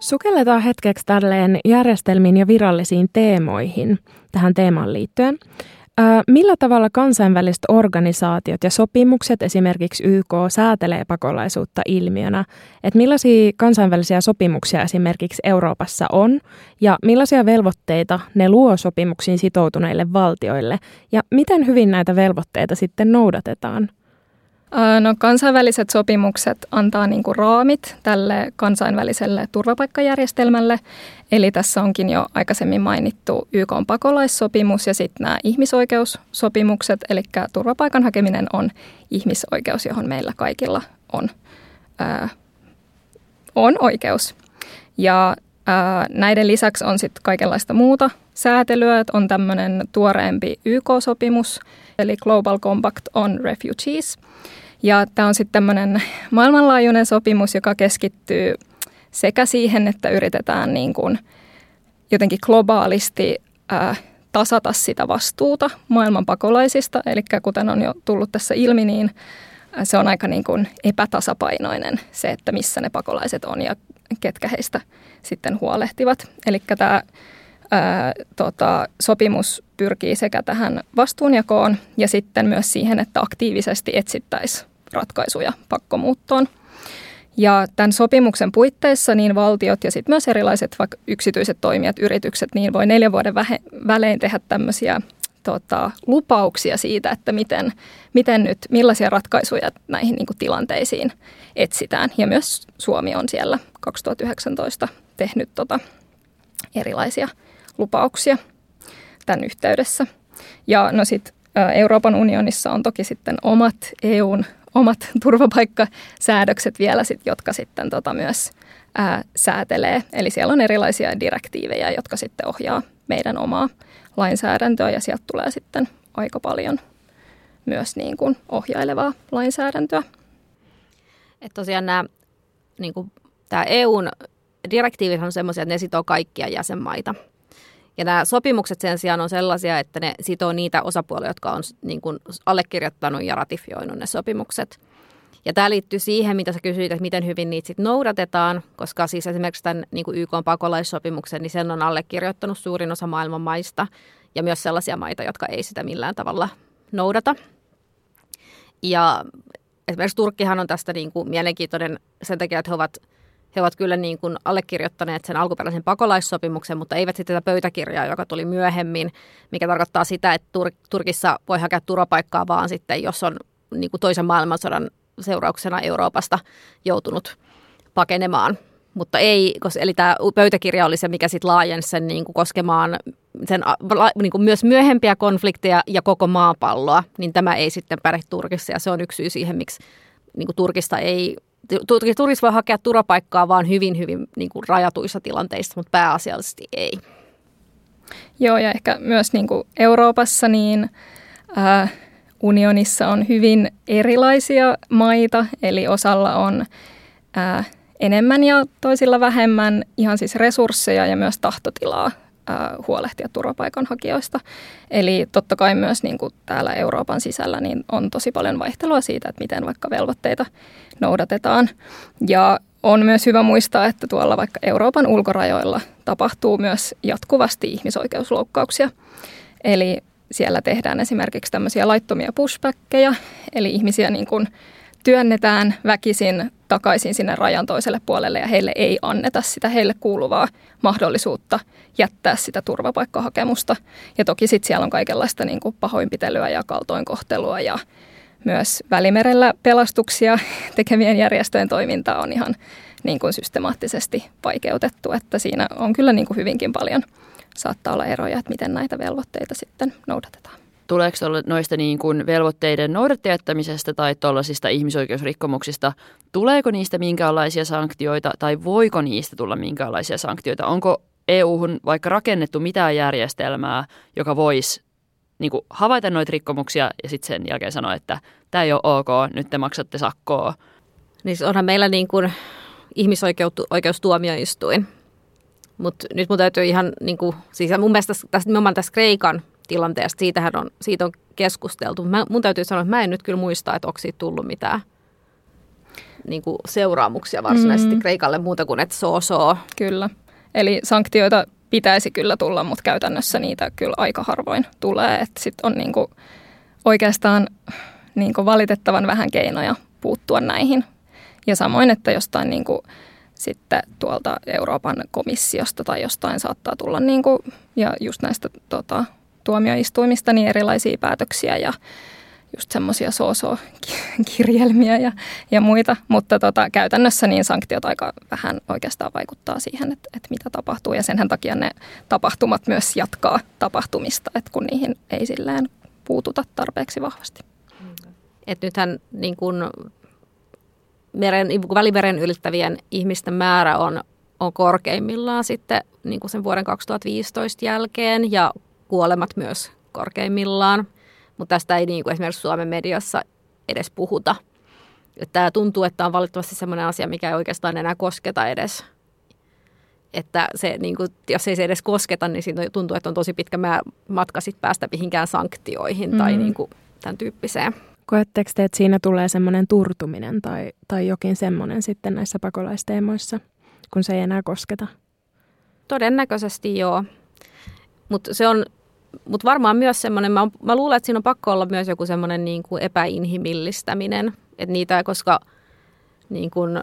Sukelletaan hetkeksi tälleen järjestelmiin ja virallisiin teemoihin tähän teemaan liittyen. Millä tavalla kansainväliset organisaatiot ja sopimukset, esimerkiksi YK, säätelee pakolaisuutta ilmiönä? Et millaisia kansainvälisiä sopimuksia esimerkiksi Euroopassa on ja millaisia velvoitteita ne luo sopimuksiin sitoutuneille valtioille ja miten hyvin näitä velvoitteita sitten noudatetaan? No, kansainväliset sopimukset antaa niin kuin raamit tälle kansainväliselle turvapaikkajärjestelmälle. Eli tässä onkin jo aikaisemmin mainittu YK on pakolaissopimus ja sitten nämä ihmisoikeussopimukset. Eli turvapaikan hakeminen on ihmisoikeus, johon meillä kaikilla on, ää, on oikeus. Ja näiden lisäksi on sitten kaikenlaista muuta säätelyä, että on tämmöinen tuoreempi YK-sopimus, eli Global Compact on Refugees. Ja tämä on sitten tämmöinen maailmanlaajuinen sopimus, joka keskittyy sekä siihen, että yritetään niin kuin jotenkin globaalisti ää, tasata sitä vastuuta maailman pakolaisista. Eli kuten on jo tullut tässä ilmi, niin se on aika niin kuin epätasapainoinen se, että missä ne pakolaiset on ja ketkä heistä sitten huolehtivat. Eli tämä ää, tota, sopimus pyrkii sekä tähän vastuunjakoon ja sitten myös siihen, että aktiivisesti etsittäisiin ratkaisuja pakkomuuttoon. Ja tämän sopimuksen puitteissa niin valtiot ja sitten myös erilaiset vaikka yksityiset toimijat, yritykset, niin voi neljän vuoden välein tehdä tämmöisiä tota, lupauksia siitä, että miten, miten nyt, millaisia ratkaisuja näihin niin kuin, tilanteisiin etsitään. Ja myös Suomi on siellä 2019 tehnyt tota, erilaisia lupauksia tämän yhteydessä. Ja no sitten Euroopan unionissa on toki sitten omat EUn omat [laughs] turvapaikkasäädökset vielä, sit, jotka sitten tota myös ää, säätelee. Eli siellä on erilaisia direktiivejä, jotka sitten ohjaa meidän omaa lainsäädäntöä ja sieltä tulee sitten aika paljon myös niin kuin ohjailevaa lainsäädäntöä. Että tosiaan nämä, niin kuin, tämä EUn direktiivit on sellaisia, että ne sitoo kaikkia jäsenmaita. Ja nämä sopimukset sen sijaan on sellaisia, että ne sitoo niitä osapuolia, jotka on niin kuin allekirjoittanut ja ratifioinut ne sopimukset. Ja tämä liittyy siihen, mitä sä kysyit, että miten hyvin niitä sitten noudatetaan, koska siis esimerkiksi tämän niin kuin YK pakolaissopimuksen, niin sen on allekirjoittanut suurin osa maailman maista ja myös sellaisia maita, jotka ei sitä millään tavalla noudata. Ja esimerkiksi Turkkihan on tästä niin kuin mielenkiintoinen sen takia, että he ovat, he ovat kyllä niin kuin allekirjoittaneet sen alkuperäisen pakolaissopimuksen, mutta eivät sitten tätä pöytäkirjaa, joka tuli myöhemmin, mikä tarkoittaa sitä, että Tur- Turkissa voi hakea turvapaikkaa vaan sitten, jos on niin kuin toisen maailmansodan seurauksena Euroopasta joutunut pakenemaan. Mutta ei, eli tämä pöytäkirja oli se, mikä sitten laajensi sen niin kuin koskemaan sen, niin kuin myös myöhempiä konflikteja ja koko maapalloa, niin tämä ei sitten päde Turkissa ja se on yksi syy siihen, miksi niin kuin Turkista ei, Turkissa voi hakea turvapaikkaa vaan hyvin, hyvin niin kuin rajatuissa tilanteissa, mutta pääasiallisesti ei. Joo, ja ehkä myös niin kuin Euroopassa niin äh, unionissa on hyvin erilaisia maita, eli osalla on ää, enemmän ja toisilla vähemmän ihan siis resursseja ja myös tahtotilaa ää, huolehtia turvapaikanhakijoista. Eli totta kai myös niin kuin täällä Euroopan sisällä niin on tosi paljon vaihtelua siitä, että miten vaikka velvoitteita noudatetaan. Ja on myös hyvä muistaa, että tuolla vaikka Euroopan ulkorajoilla tapahtuu myös jatkuvasti ihmisoikeusloukkauksia. Eli siellä tehdään esimerkiksi tämmöisiä laittomia pushbackkejä, eli ihmisiä niin kuin työnnetään väkisin takaisin sinne rajan toiselle puolelle ja heille ei anneta sitä heille kuuluvaa mahdollisuutta jättää sitä turvapaikkahakemusta. Ja toki sitten siellä on kaikenlaista niin kuin pahoinpitelyä ja kaltoinkohtelua ja myös Välimerellä pelastuksia [laughs] tekevien järjestöjen toiminta on ihan niin kuin systemaattisesti vaikeutettu, että siinä on kyllä niin kuin hyvinkin paljon – saattaa olla eroja, että miten näitä velvoitteita sitten noudatetaan. Tuleeko noista niin kuin velvoitteiden noudattajättämisestä tai tuollaisista ihmisoikeusrikkomuksista, tuleeko niistä minkäänlaisia sanktioita tai voiko niistä tulla minkäänlaisia sanktioita? Onko EU-hun vaikka rakennettu mitään järjestelmää, joka voisi niin kuin havaita noita rikkomuksia ja sitten sen jälkeen sanoa, että tämä ei ole ok, nyt te maksatte sakkoa? Niin onhan meillä niin kuin ihmisoikeustuomioistuin, mutta nyt mun täytyy ihan, niin kuin, siis mun mielestä tästä, nimenomaan tässä Kreikan tilanteesta, siitähän on, siitä on keskusteltu. Mä, mun täytyy sanoa, että mä en nyt kyllä muista, että onko siitä tullut mitään niin kuin seuraamuksia varsinaisesti mm. Kreikalle muuta kuin, että so so. Kyllä. Eli sanktioita pitäisi kyllä tulla, mutta käytännössä niitä kyllä aika harvoin tulee. Että sitten on niin kuin oikeastaan niin kuin valitettavan vähän keinoja puuttua näihin. Ja samoin, että jostain niin kuin sitten tuolta Euroopan komissiosta tai jostain saattaa tulla niin kuin, ja just näistä tota, tuomioistuimista niin erilaisia päätöksiä ja just semmoisia soosoo-kirjelmiä ja, ja muita, mutta tota, käytännössä niin sanktiot aika vähän oikeastaan vaikuttaa siihen, että, että mitä tapahtuu. Ja senhän takia ne tapahtumat myös jatkaa tapahtumista, että kun niihin ei silleen puututa tarpeeksi vahvasti. Et nythän niin kun meren, välimeren ylittävien ihmisten määrä on, on korkeimmillaan sitten niin kuin sen vuoden 2015 jälkeen. Ja kuolemat myös korkeimmillaan. Mutta tästä ei niin kuin esimerkiksi Suomen mediassa edes puhuta. Tämä tuntuu, että on valitettavasti sellainen asia, mikä ei oikeastaan enää kosketa edes. Että se, niin kuin, jos ei se edes kosketa, niin siinä tuntuu, että on tosi pitkä matka sit päästä mihinkään sanktioihin mm. tai niin kuin, tämän tyyppiseen. Koetteko te, että siinä tulee semmoinen turtuminen tai, tai jokin semmoinen sitten näissä pakolaisteemoissa, kun se ei enää kosketa? Todennäköisesti joo. Mutta se on mut varmaan myös semmoinen, mä, mä luulen, että siinä on pakko olla myös joku semmoinen niin kuin epäinhimillistäminen. Että niitä, koska niin kuin,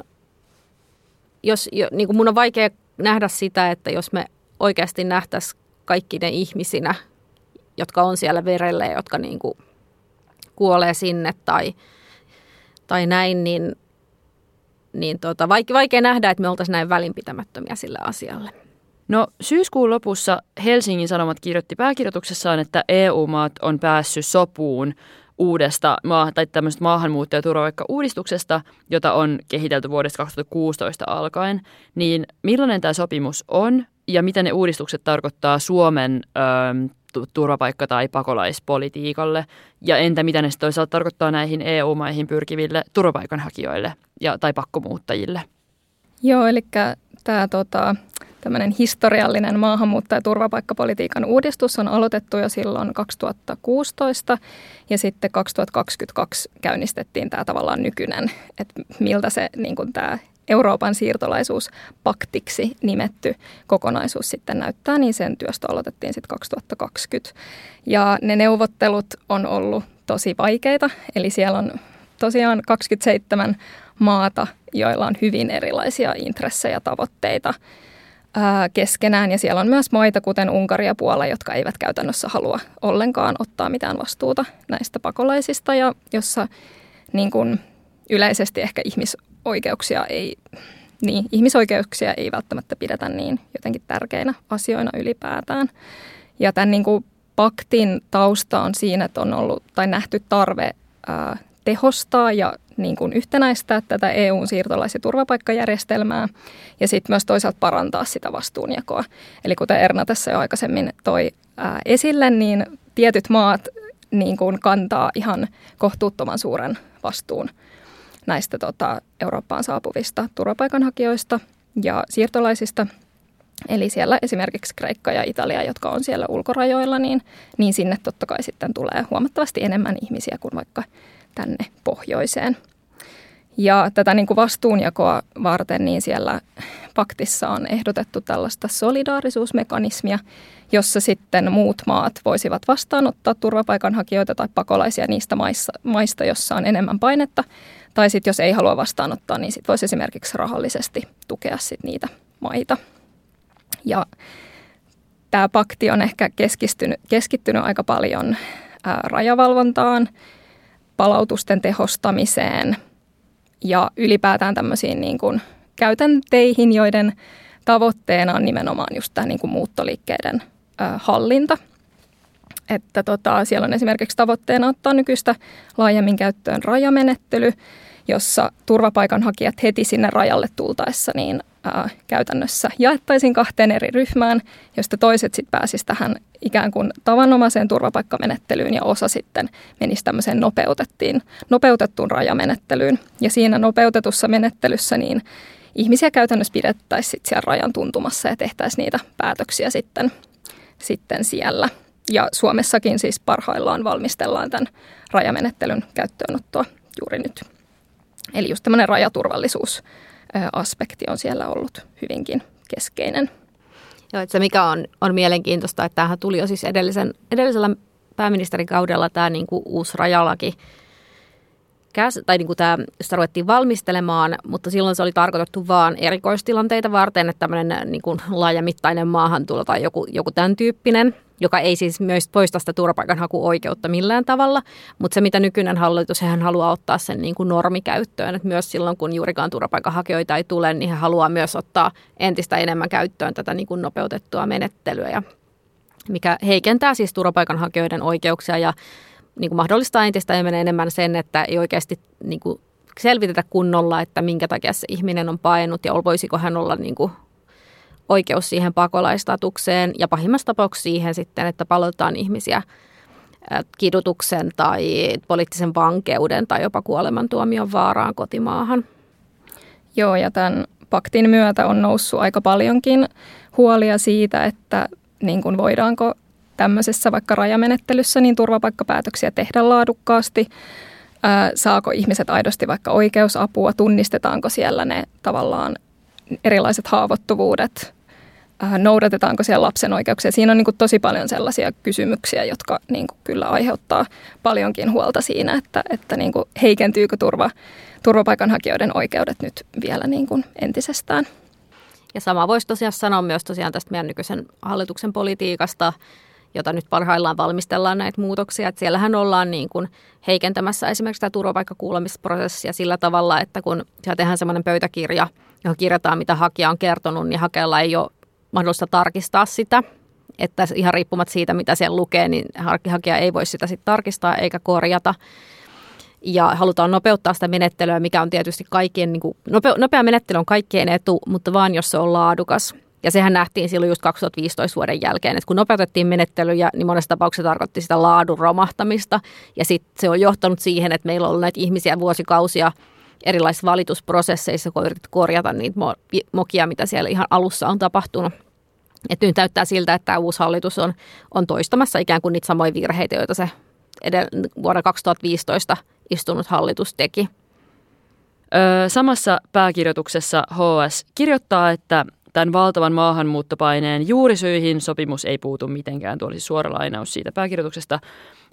jos, jo, niin kuin mun on vaikea nähdä sitä, että jos me oikeasti nähtäisiin kaikki ne ihmisinä, jotka on siellä verelle ja jotka niin kuin kuolee sinne tai, tai näin, niin, niin tota, vaikea, vaikea nähdä, että me oltaisiin näin välinpitämättömiä sille asialle. No syyskuun lopussa Helsingin Sanomat kirjoitti pääkirjoituksessaan, että EU-maat on päässyt sopuun uudesta maa- tai tämmöistä maahanmuutto- ja turvapaikka-uudistuksesta, jota on kehitelty vuodesta 2016 alkaen, niin millainen tämä sopimus on ja mitä ne uudistukset tarkoittaa Suomen ö, turvapaikka- tai pakolaispolitiikalle ja entä mitä ne toisaalta tarkoittaa näihin EU-maihin pyrkiville turvapaikanhakijoille ja, tai pakkomuuttajille? Joo, eli tämä tota, tämmöinen historiallinen maahanmuutto- ja turvapaikkapolitiikan uudistus on aloitettu jo silloin 2016 ja sitten 2022 käynnistettiin tämä tavallaan nykyinen, että miltä se niin kuin tämä Euroopan siirtolaisuuspaktiksi nimetty kokonaisuus sitten näyttää, niin sen työstö aloitettiin sitten 2020. Ja ne neuvottelut on ollut tosi vaikeita, eli siellä on tosiaan 27 maata, joilla on hyvin erilaisia intressejä ja tavoitteita keskenään. Ja siellä on myös maita, kuten Unkari ja Puola, jotka eivät käytännössä halua ollenkaan ottaa mitään vastuuta näistä pakolaisista ja jossa niin kuin yleisesti ehkä ihmisoikeuksia ei, niin, ihmisoikeuksia ei välttämättä pidetä niin jotenkin tärkeinä asioina ylipäätään. Ja tämän niin kuin paktin tausta on siinä, että on ollut tai nähty tarve ää, tehostaa ja niin kuin yhtenäistää tätä EUn siirtolais- ja turvapaikkajärjestelmää ja sitten myös toisaalta parantaa sitä vastuunjakoa. Eli kuten Erna tässä jo aikaisemmin toi ää, esille, niin tietyt maat niin kuin kantaa ihan kohtuuttoman suuren vastuun näistä tota, Eurooppaan saapuvista turvapaikanhakijoista ja siirtolaisista. Eli siellä esimerkiksi Kreikka ja Italia, jotka on siellä ulkorajoilla, niin, niin sinne totta kai sitten tulee huomattavasti enemmän ihmisiä kuin vaikka tänne pohjoiseen. Ja tätä niin kuin vastuunjakoa varten niin siellä paktissa on ehdotettu tällaista solidaarisuusmekanismia, jossa sitten muut maat voisivat vastaanottaa turvapaikanhakijoita tai pakolaisia niistä maissa, maista, jossa on enemmän painetta. Tai sitten jos ei halua vastaanottaa, niin sitten voisi esimerkiksi rahallisesti tukea sit niitä maita. Ja tämä pakti on ehkä keskittynyt, keskittynyt aika paljon ää, rajavalvontaan, palautusten tehostamiseen ja ylipäätään tämmöisiin niin kuin käytänteihin, joiden tavoitteena on nimenomaan just tämä niin kuin muuttoliikkeiden hallinta. Että tota, siellä on esimerkiksi tavoitteena ottaa nykyistä laajemmin käyttöön rajamenettely, jossa turvapaikanhakijat heti sinne rajalle tultaessa niin ää, käytännössä jaettaisiin kahteen eri ryhmään, josta toiset sitten pääsisivät tähän ikään kuin tavanomaiseen turvapaikkamenettelyyn ja osa sitten menisi tämmöiseen nopeutettiin, nopeutettuun rajamenettelyyn. Ja siinä nopeutetussa menettelyssä niin ihmisiä käytännössä pidettäisiin siellä rajan tuntumassa ja tehtäisiin niitä päätöksiä sitten, sitten siellä. Ja Suomessakin siis parhaillaan valmistellaan tämän rajamenettelyn käyttöönottoa juuri nyt. Eli just tämmöinen rajaturvallisuusaspekti on siellä ollut hyvinkin keskeinen. Joo, että se mikä on, on mielenkiintoista, että tämähän tuli jo siis edellisen, edellisellä pääministerikaudella tämä niin kuin uusi rajalaki, tai niin kuin tämä, sitä ruvettiin valmistelemaan, mutta silloin se oli tarkoitettu vain erikoistilanteita varten, että tämmöinen niin kuin laajamittainen maahantulo tai joku, joku tämän tyyppinen – joka ei siis myös poista sitä turvapaikanhakuoikeutta millään tavalla, mutta se mitä nykyinen hallitus, hän haluaa ottaa sen niin kuin normikäyttöön, että myös silloin kun juurikaan turvapaikanhakijoita ei tule, niin hän haluaa myös ottaa entistä enemmän käyttöön tätä niin kuin nopeutettua menettelyä, ja mikä heikentää siis turvapaikanhakijoiden oikeuksia ja niin kuin mahdollistaa entistä enemmän sen, että ei oikeasti niin kuin selvitetä kunnolla, että minkä takia se ihminen on painut ja voisiko hän olla niin kuin oikeus siihen pakolaistatukseen ja pahimmassa tapauksessa siihen sitten, että palautetaan ihmisiä kidutuksen tai poliittisen vankeuden tai jopa kuolemantuomion vaaraan kotimaahan. Joo, ja tämän paktin myötä on noussut aika paljonkin huolia siitä, että niin kuin voidaanko tämmöisessä vaikka rajamenettelyssä niin turvapaikkapäätöksiä tehdä laadukkaasti. Ää, saako ihmiset aidosti vaikka oikeusapua, tunnistetaanko siellä ne tavallaan erilaiset haavoittuvuudet, noudatetaanko siellä lapsen oikeuksia. Siinä on niin kuin tosi paljon sellaisia kysymyksiä, jotka niin kuin kyllä aiheuttaa paljonkin huolta siinä, että, että niin kuin heikentyykö turva, turvapaikanhakijoiden oikeudet nyt vielä niin kuin entisestään. Ja sama voisi tosiaan sanoa myös tosiaan tästä meidän nykyisen hallituksen politiikasta, jota nyt parhaillaan valmistellaan näitä muutoksia. Että siellähän ollaan niin kuin heikentämässä esimerkiksi tämä turvapaikkakuulemisprosessia sillä tavalla, että kun siellä tehdään semmoinen pöytäkirja, johon kirjataan, mitä hakija on kertonut, niin hakijalla ei ole mahdollista tarkistaa sitä. Että ihan riippumatta siitä, mitä siellä lukee, niin hakija ei voi sitä sitten tarkistaa eikä korjata ja halutaan nopeuttaa sitä menettelyä, mikä on tietysti kaikkien, niin kuin, nope, nopea menettely on kaikkien etu, mutta vain jos se on laadukas. Ja sehän nähtiin silloin just 2015 vuoden jälkeen, että kun nopeutettiin menettelyjä, niin monessa tapauksessa tarkoitti sitä laadun romahtamista. Ja sitten se on johtanut siihen, että meillä on ollut näitä ihmisiä vuosikausia erilaisissa valitusprosesseissa, kun yritetty korjata niitä mokia, mitä siellä ihan alussa on tapahtunut. Että nyt näyttää siltä, että tämä uusi hallitus on, on toistamassa ikään kuin niitä samoja virheitä, joita se edellä, vuonna 2015 istunut hallitus teki. Öö, samassa pääkirjoituksessa HS kirjoittaa, että tämän valtavan maahanmuuttopaineen juurisyihin sopimus ei puutu mitenkään. Tuo olisi suora lainaus siitä pääkirjoituksesta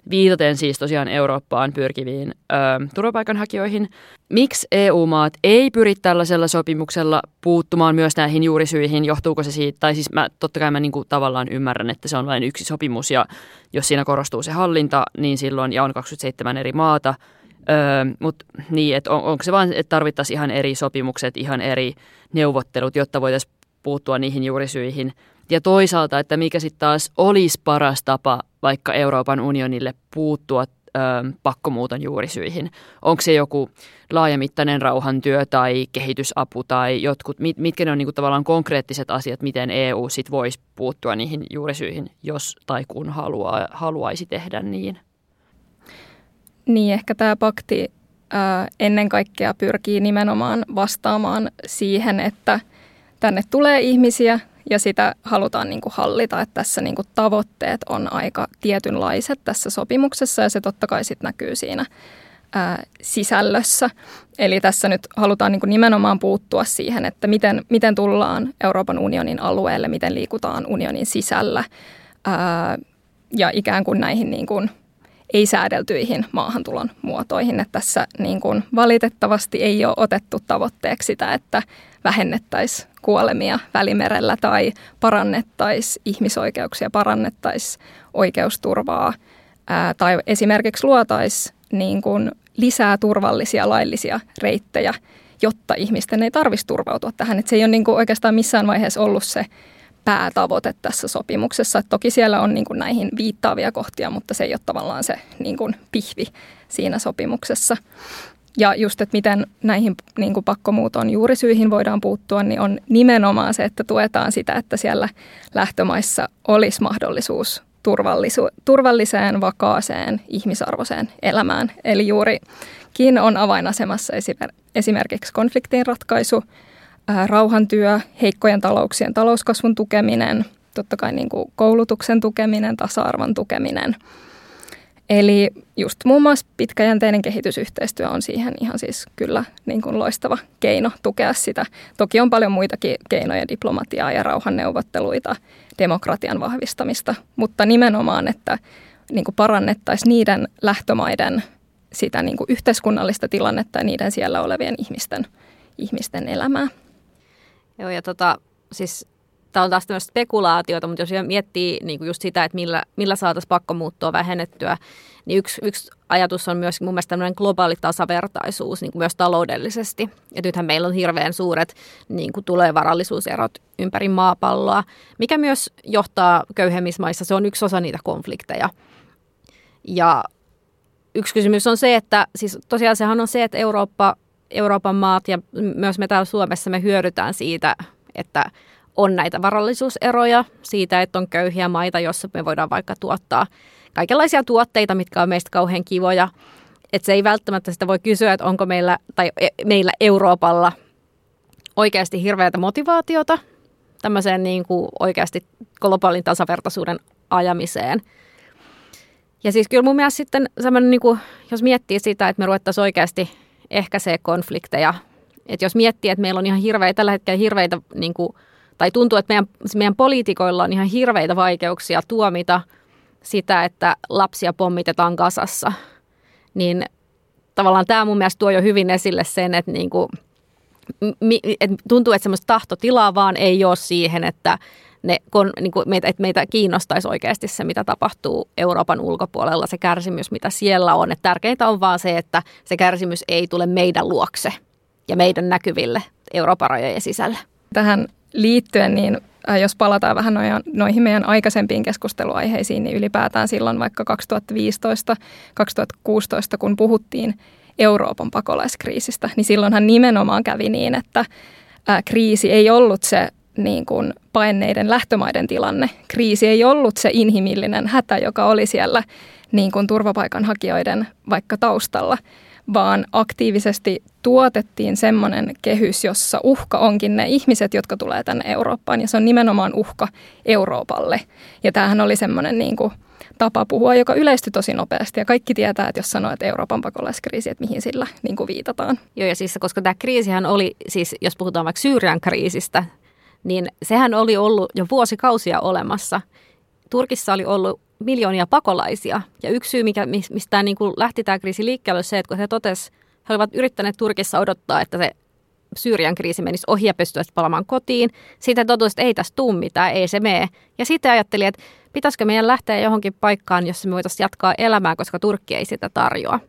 viitaten siis tosiaan Eurooppaan pyrkiviin ö, turvapaikanhakijoihin. Miksi EU-maat ei pyri tällaisella sopimuksella puuttumaan myös näihin juurisyihin? Johtuuko se siitä, tai siis mä, totta kai mä niin kuin tavallaan ymmärrän, että se on vain yksi sopimus ja jos siinä korostuu se hallinta, niin silloin, ja on 27 eri maata, Öö, Mutta niin, että on, onko se vain, että tarvittaisiin ihan eri sopimukset, ihan eri neuvottelut, jotta voitaisiin puuttua niihin juurisyihin. Ja toisaalta, että mikä sitten taas olisi paras tapa vaikka Euroopan unionille puuttua ö, pakkomuuton juurisyihin. Onko se joku laajamittainen rauhantyö tai kehitysapu tai jotkut, mit, mitkä ne on niinku tavallaan konkreettiset asiat, miten EU sit voisi puuttua niihin juurisyihin, jos tai kun haluaa, haluaisi tehdä niin? Niin, ehkä tämä pakti ää, ennen kaikkea pyrkii nimenomaan vastaamaan siihen, että tänne tulee ihmisiä ja sitä halutaan niin kuin hallita, että tässä niin kuin tavoitteet on aika tietynlaiset tässä sopimuksessa ja se totta kai sitten näkyy siinä ää, sisällössä. Eli tässä nyt halutaan niin kuin nimenomaan puuttua siihen, että miten, miten tullaan Euroopan unionin alueelle, miten liikutaan unionin sisällä ää, ja ikään kuin näihin niin kuin ei-säädeltyihin maahantulon muotoihin. Että tässä niin kuin valitettavasti ei ole otettu tavoitteeksi sitä, että vähennettäisiin kuolemia välimerellä tai parannettaisiin ihmisoikeuksia, parannettaisiin oikeusturvaa ää, tai esimerkiksi luotaisiin niin kuin lisää turvallisia laillisia reittejä, jotta ihmisten ei tarvitsisi turvautua tähän. Että se ei ole niin kuin oikeastaan missään vaiheessa ollut se päätavoite tässä sopimuksessa. Että toki siellä on niin kuin näihin viittaavia kohtia, mutta se ei ole tavallaan se niin kuin pihvi siinä sopimuksessa. Ja just, että miten näihin niin kuin pakkomuuton juurisyihin voidaan puuttua, niin on nimenomaan se, että tuetaan sitä, että siellä lähtömaissa olisi mahdollisuus turvallisu- turvalliseen, vakaaseen, ihmisarvoiseen elämään. Eli juurikin on avainasemassa esimerkiksi konfliktin ratkaisu, rauhantyö, heikkojen talouksien talouskasvun tukeminen, totta kai niin kuin koulutuksen tukeminen, tasa-arvon tukeminen – Eli just muun muassa pitkäjänteinen kehitysyhteistyö on siihen ihan siis kyllä niin kuin loistava keino tukea sitä. Toki on paljon muitakin keinoja, diplomatiaa ja rauhanneuvotteluita, demokratian vahvistamista, mutta nimenomaan, että niin kuin parannettaisiin niiden lähtömaiden sitä niin kuin yhteiskunnallista tilannetta ja niiden siellä olevien ihmisten, ihmisten elämää. Joo, ja tota, siis tämä on taas tämmöistä spekulaatiota, mutta jos miettii niin kuin just sitä, että millä, millä saataisiin pakkomuuttoa vähennettyä, niin yksi, yksi ajatus on myös mun mielestä tämmöinen globaali tasavertaisuus niin kuin myös taloudellisesti. Ja nythän meillä on hirveän suuret niin kuin tulee varallisuuserot ympäri maapalloa, mikä myös johtaa köyhemmissä maissa. Se on yksi osa niitä konflikteja. Ja yksi kysymys on se, että siis tosiaan sehän on se, että Eurooppa, Euroopan maat ja myös me täällä Suomessa me hyödytään siitä, että on näitä varallisuuseroja siitä, että on köyhiä maita, joissa me voidaan vaikka tuottaa kaikenlaisia tuotteita, mitkä on meistä kauhean kivoja. Että se ei välttämättä sitä voi kysyä, että onko meillä, tai e, meillä Euroopalla oikeasti hirveätä motivaatiota tämmöiseen niin kuin oikeasti globaalin tasavertaisuuden ajamiseen. Ja siis kyllä mun mielestä sitten niin kuin, jos miettii sitä, että me ruvettaisiin oikeasti ehkäisee konflikteja, että jos miettii, että meillä on ihan hirveitä, tällä hetkellä hirveitä, niin kuin, tai tuntuu, että meidän, meidän poliitikoilla on ihan hirveitä vaikeuksia tuomita sitä, että lapsia pommitetaan kasassa, niin tavallaan tämä mun mielestä tuo jo hyvin esille sen, että niin kuin, et tuntuu, että semmoista tahtotilaa vaan ei ole siihen, että, ne, kun, niin kuin meitä, että meitä kiinnostaisi oikeasti se, mitä tapahtuu Euroopan ulkopuolella, se kärsimys, mitä siellä on. Että tärkeintä on vaan se, että se kärsimys ei tule meidän luokse ja meidän näkyville Euroopan rajojen sisällä. Tähän liittyen, niin äh, jos palataan vähän noihin meidän aikaisempiin keskusteluaiheisiin, niin ylipäätään silloin vaikka 2015-2016, kun puhuttiin Euroopan pakolaiskriisistä, niin silloinhan nimenomaan kävi niin, että kriisi ei ollut se niin kuin paineiden lähtömaiden tilanne. Kriisi ei ollut se inhimillinen hätä, joka oli siellä niin kuin turvapaikanhakijoiden vaikka taustalla, vaan aktiivisesti tuotettiin semmoinen kehys, jossa uhka onkin ne ihmiset, jotka tulee tänne Eurooppaan, ja se on nimenomaan uhka Euroopalle. Ja tämähän oli semmoinen niin kuin tapa puhua, joka yleistyi tosi nopeasti. Ja kaikki tietää, että jos sanoo, että Euroopan pakolaiskriisi, että mihin sillä niin kuin viitataan. Joo, ja siis koska tämä kriisihän oli, siis jos puhutaan vaikka Syyrian kriisistä, niin sehän oli ollut jo vuosikausia olemassa. Turkissa oli ollut miljoonia pakolaisia. Ja yksi syy, mikä, mistä niin kuin lähti tämä kriisi liikkeelle, se, että kun he totesivat, he olivat yrittäneet Turkissa odottaa, että se Syyrian kriisi menisi ohi ja pystyisivät palaamaan kotiin. Sitten totesi, että ei tästä tule mitään, ei se mene. Ja sitten ajatteli, että pitäisikö meidän lähteä johonkin paikkaan, jossa me voitaisiin jatkaa elämää, koska Turkki ei sitä tarjoa.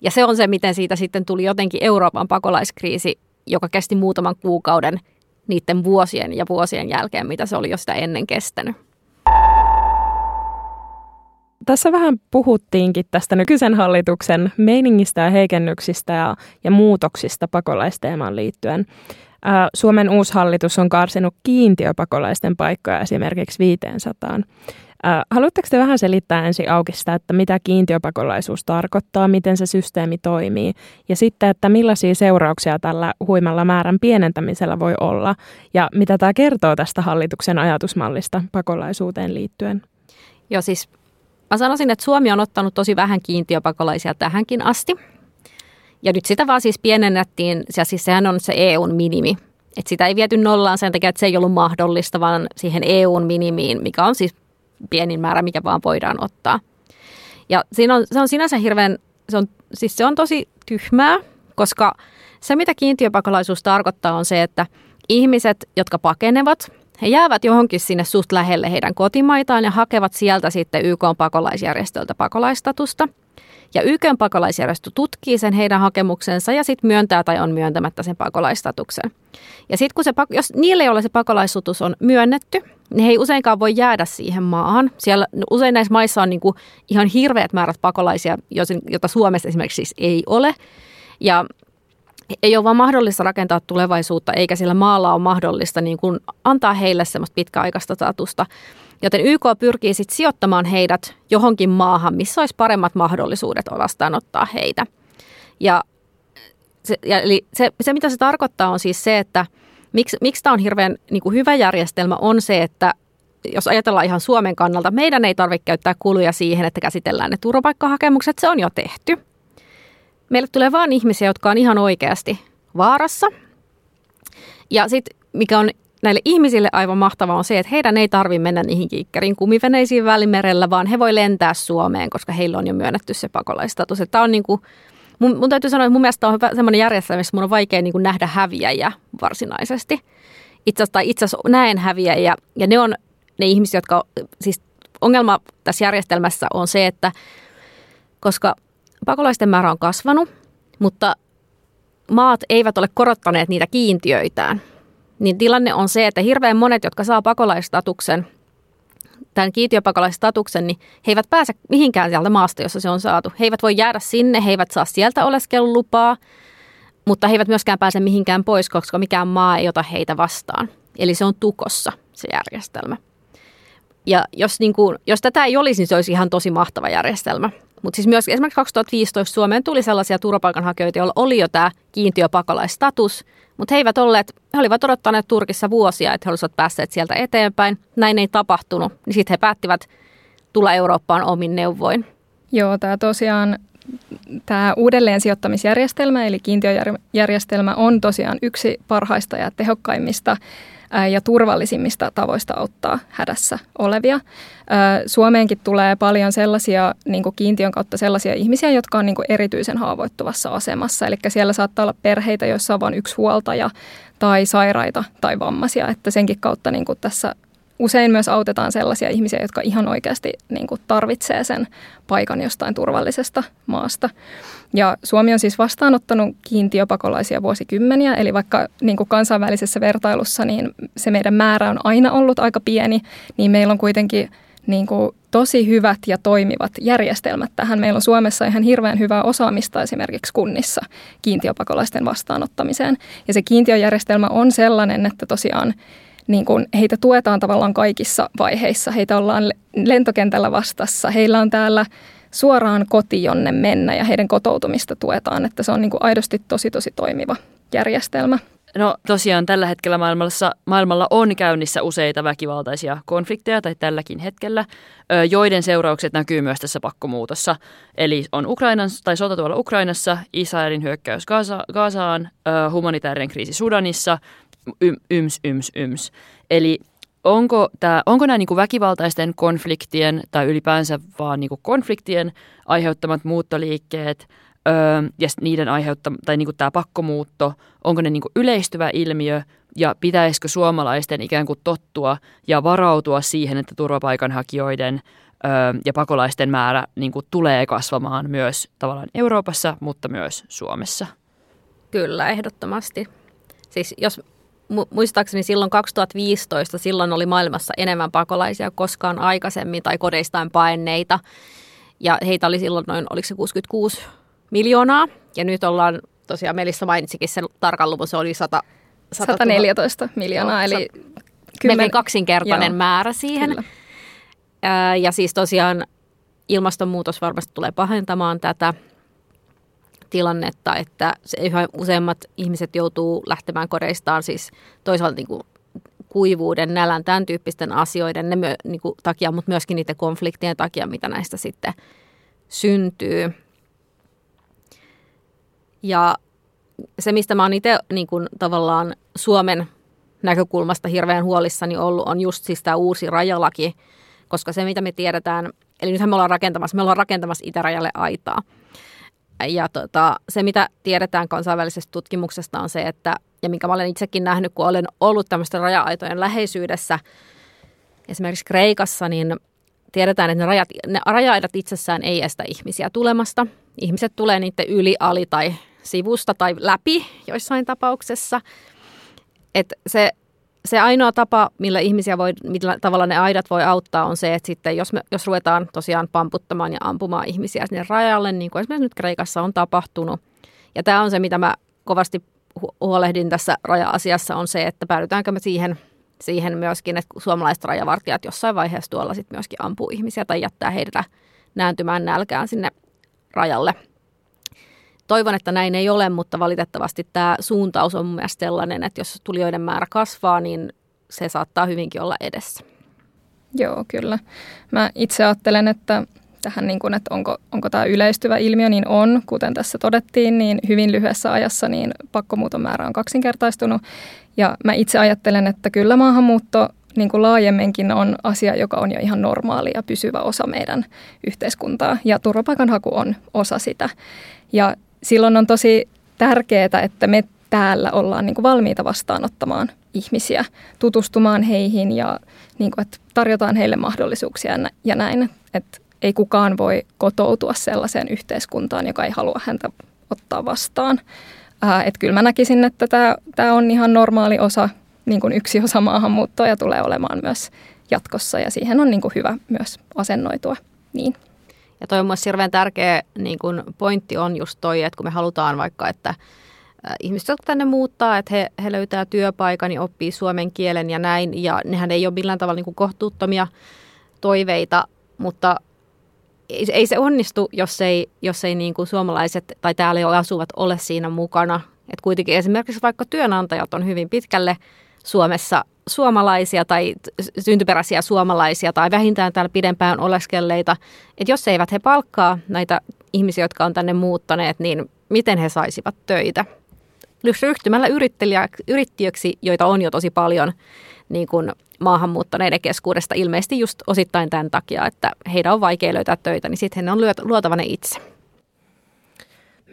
Ja se on se, miten siitä sitten tuli jotenkin Euroopan pakolaiskriisi, joka kesti muutaman kuukauden niiden vuosien ja vuosien jälkeen, mitä se oli jo sitä ennen kestänyt. Tässä vähän puhuttiinkin tästä nykyisen hallituksen meiningistä ja heikennyksistä ja, ja muutoksista pakolaisteemaan liittyen. Suomen uusi hallitus on karsinut kiintiöpakolaisten paikkoja esimerkiksi 500. Haluatteko te vähän selittää ensin auki sitä, että mitä kiintiöpakolaisuus tarkoittaa, miten se systeemi toimii ja sitten, että millaisia seurauksia tällä huimalla määrän pienentämisellä voi olla ja mitä tämä kertoo tästä hallituksen ajatusmallista pakolaisuuteen liittyen? Joo, siis mä sanoisin, että Suomi on ottanut tosi vähän kiintiöpakolaisia tähänkin asti. Ja nyt sitä vaan siis pienennettiin, ja siis sehän on se EUn minimi. että sitä ei viety nollaan sen takia, että se ei ollut mahdollista, vaan siihen EUn minimiin, mikä on siis pienin määrä, mikä vaan voidaan ottaa. Ja siinä on, se on sinänsä hirveän, se on, siis se on tosi tyhmää, koska se mitä kiintiöpakolaisuus tarkoittaa on se, että ihmiset, jotka pakenevat, he jäävät johonkin sinne suht lähelle heidän kotimaitaan ja hakevat sieltä sitten YK pakolaisjärjestöltä pakolaistatusta – ja YKn pakolaisjärjestö tutkii sen heidän hakemuksensa ja sitten myöntää tai on myöntämättä sen pakolaistatuksen. Ja sitten kun se, jos niille, joille se pakolaisutus on myönnetty, niin he ei useinkaan voi jäädä siihen maahan. Siellä usein näissä maissa on niin kuin ihan hirveät määrät pakolaisia, joita Suomessa esimerkiksi siis ei ole. Ja ei ole vaan mahdollista rakentaa tulevaisuutta, eikä sillä maalla ole mahdollista niin kuin antaa heille semmoista pitkäaikaista statusta. Joten YK pyrkii sitten sijoittamaan heidät johonkin maahan, missä olisi paremmat mahdollisuudet vastaanottaa heitä. Ja, se, ja eli se, se, mitä se tarkoittaa, on siis se, että miksi, miksi tämä on hirveän niin kuin hyvä järjestelmä, on se, että jos ajatellaan ihan Suomen kannalta, meidän ei tarvitse käyttää kuluja siihen, että käsitellään ne turvapaikkahakemukset, se on jo tehty. Meille tulee vain ihmisiä, jotka on ihan oikeasti vaarassa. Ja sitten mikä on näille ihmisille aivan mahtavaa on se, että heidän ei tarvitse mennä niihin kiikkerin kumiveneisiin välimerellä, vaan he voi lentää Suomeen, koska heillä on jo myönnetty se pakolaistatus. Tämä on niin kuin, mun, mun täytyy sanoa, että mun mielestä on sellainen järjestelmä, missä mun on vaikea niin kuin nähdä häviäjiä varsinaisesti. Itse asiassa, itse asiassa näen häviäjiä ja ne on ne ihmiset, jotka, siis ongelma tässä järjestelmässä on se, että koska pakolaisten määrä on kasvanut, mutta maat eivät ole korottaneet niitä kiintiöitään – niin tilanne on se, että hirveän monet, jotka saa pakolaistatuksen, tämän kiintiöpakolaistatuksen, niin he eivät pääse mihinkään sieltä maasta, jossa se on saatu. He eivät voi jäädä sinne, he eivät saa sieltä oleskelulupaa, mutta he eivät myöskään pääse mihinkään pois, koska mikään maa ei ota heitä vastaan. Eli se on tukossa se järjestelmä. Ja jos, niin kuin, jos tätä ei olisi, niin se olisi ihan tosi mahtava järjestelmä. Mutta siis myös esimerkiksi 2015 Suomeen tuli sellaisia turvapaikanhakijoita, joilla oli jo tämä kiintiöpakolaistatus, mutta he eivät olleet, he olivat odottaneet Turkissa vuosia, että he olisivat päässeet sieltä eteenpäin. Näin ei tapahtunut, niin sitten he päättivät tulla Eurooppaan omin neuvoin. Joo, tämä tosiaan tämä uudelleen sijoittamisjärjestelmä eli kiintiöjärjestelmä on tosiaan yksi parhaista ja tehokkaimmista ja turvallisimmista tavoista auttaa hädässä olevia. Suomeenkin tulee paljon sellaisia niin kuin kiintiön kautta sellaisia ihmisiä, jotka on niin kuin erityisen haavoittuvassa asemassa. Eli siellä saattaa olla perheitä, joissa on vain yksi huoltaja tai sairaita tai vammaisia, että senkin kautta niin kuin tässä usein myös autetaan sellaisia ihmisiä, jotka ihan oikeasti niin kuin tarvitsee sen paikan jostain turvallisesta maasta. Ja Suomi on siis vastaanottanut kiintiöpakolaisia vuosikymmeniä, eli vaikka niin kuin kansainvälisessä vertailussa niin se meidän määrä on aina ollut aika pieni, niin meillä on kuitenkin niin kuin tosi hyvät ja toimivat järjestelmät tähän. Meillä on Suomessa ihan hirveän hyvää osaamista esimerkiksi kunnissa kiintiöpakolaisten vastaanottamiseen. Ja se kiintiöjärjestelmä on sellainen, että tosiaan niin kuin heitä tuetaan tavallaan kaikissa vaiheissa. Heitä ollaan lentokentällä vastassa. Heillä on täällä suoraan koti, jonne mennä ja heidän kotoutumista tuetaan. Että se on niin kuin aidosti tosi tosi toimiva järjestelmä. No tosiaan tällä hetkellä maailmassa, maailmalla on käynnissä useita väkivaltaisia konflikteja tai tälläkin hetkellä, joiden seuraukset näkyy myös tässä pakkomuutossa. Eli on Ukrainan, tai sota tuolla Ukrainassa, Israelin hyökkäys Gaza, Gazaan, humanitaarinen kriisi Sudanissa, yms, yms, yms. Eli onko, tää, onko nämä niinku väkivaltaisten konfliktien tai ylipäänsä vaan niinku konfliktien aiheuttamat muuttoliikkeet öö, ja niiden aiheuttama, tai niinku tämä pakkomuutto, onko ne niinku yleistyvä ilmiö ja pitäisikö suomalaisten ikään kuin tottua ja varautua siihen, että turvapaikanhakijoiden öö, ja pakolaisten määrä niinku tulee kasvamaan myös tavallaan Euroopassa, mutta myös Suomessa? Kyllä, ehdottomasti. Siis jos muistaakseni silloin 2015, silloin oli maailmassa enemmän pakolaisia koskaan aikaisemmin tai kodeistaan paenneita. Ja heitä oli silloin noin, oliko se 66 miljoonaa. Ja nyt ollaan, tosiaan Melissa mainitsikin sen tarkan luvun, se oli 100, 100 114 miljoonaa, Joo, eli kymmen... kaksinkertainen Joo, määrä siihen. Kyllä. Ja siis tosiaan ilmastonmuutos varmasti tulee pahentamaan tätä tilannetta, että yhä useammat ihmiset joutuu lähtemään kodeistaan siis toisaalta niin kuin kuivuuden, nälän, tämän tyyppisten asioiden ne myö, niin kuin, takia, mutta myöskin niiden konfliktien takia, mitä näistä sitten syntyy. Ja se, mistä mä oon itse niin kuin, tavallaan Suomen näkökulmasta hirveän huolissani ollut, on just siis tämä uusi rajalaki, koska se, mitä me tiedetään, eli nythän me ollaan rakentamassa, me ollaan rakentamassa itärajalle aitaa – ja tota, se, mitä tiedetään kansainvälisestä tutkimuksesta on se, että, ja minkä mä olen itsekin nähnyt, kun olen ollut tämmöisten raja-aitojen läheisyydessä, esimerkiksi Kreikassa, niin tiedetään, että ne, rajat, ne raja-aidat itsessään ei estä ihmisiä tulemasta. Ihmiset tulee niiden yli, ali tai sivusta tai läpi joissain tapauksessa. Että se se ainoa tapa, millä ihmisiä voi, millä tavalla ne aidat voi auttaa, on se, että sitten jos, me, jos ruvetaan tosiaan pamputtamaan ja ampumaan ihmisiä sinne rajalle, niin kuin esimerkiksi nyt Kreikassa on tapahtunut. Ja tämä on se, mitä mä kovasti huolehdin tässä raja-asiassa, on se, että päädytäänkö me siihen, siihen myöskin, että suomalaiset rajavartijat jossain vaiheessa tuolla sitten myöskin ampuu ihmisiä tai jättää heitä nääntymään nälkään sinne rajalle – Toivon, että näin ei ole, mutta valitettavasti tämä suuntaus on mielestäni sellainen, että jos tulijoiden määrä kasvaa, niin se saattaa hyvinkin olla edessä. Joo, kyllä. Mä itse ajattelen, että tähän, niin kuin, että onko, onko tämä yleistyvä ilmiö, niin on, kuten tässä todettiin, niin hyvin lyhyessä ajassa niin pakkomuuton määrä on kaksinkertaistunut. Ja mä itse ajattelen, että kyllä maahanmuutto niin kuin laajemminkin on asia, joka on jo ihan normaali ja pysyvä osa meidän yhteiskuntaa. Ja turvapaikanhaku on osa sitä. Ja silloin on tosi tärkeää, että me täällä ollaan niin kuin valmiita vastaanottamaan ihmisiä, tutustumaan heihin ja niin kuin, että tarjotaan heille mahdollisuuksia ja näin. Että ei kukaan voi kotoutua sellaiseen yhteiskuntaan, joka ei halua häntä ottaa vastaan. Ää, että kyllä mä näkisin, että tämä on ihan normaali osa, niin kuin yksi osa maahanmuuttoa ja tulee olemaan myös jatkossa ja siihen on niin kuin hyvä myös asennoitua niin. Ja toi on myös hirveän tärkeä niin kun pointti on just toi, että kun me halutaan vaikka, että ihmiset, jotka tänne muuttaa, että he, he löytää työpaikan ja oppii suomen kielen ja näin. Ja nehän ei ole millään tavalla niin kuin kohtuuttomia toiveita, mutta ei, ei se onnistu, jos ei, jos ei niin kuin suomalaiset tai täällä jo asuvat ole siinä mukana. Et kuitenkin esimerkiksi vaikka työnantajat on hyvin pitkälle Suomessa suomalaisia tai syntyperäisiä suomalaisia tai vähintään täällä pidempään oleskelleita. Että jos eivät he palkkaa näitä ihmisiä, jotka on tänne muuttaneet, niin miten he saisivat töitä? Ryhtymällä yrittäjäksi, joita on jo tosi paljon niin kuin maahanmuuttaneiden keskuudesta ilmeisesti just osittain tämän takia, että heidän on vaikea löytää töitä, niin sitten he on luotava ne itse.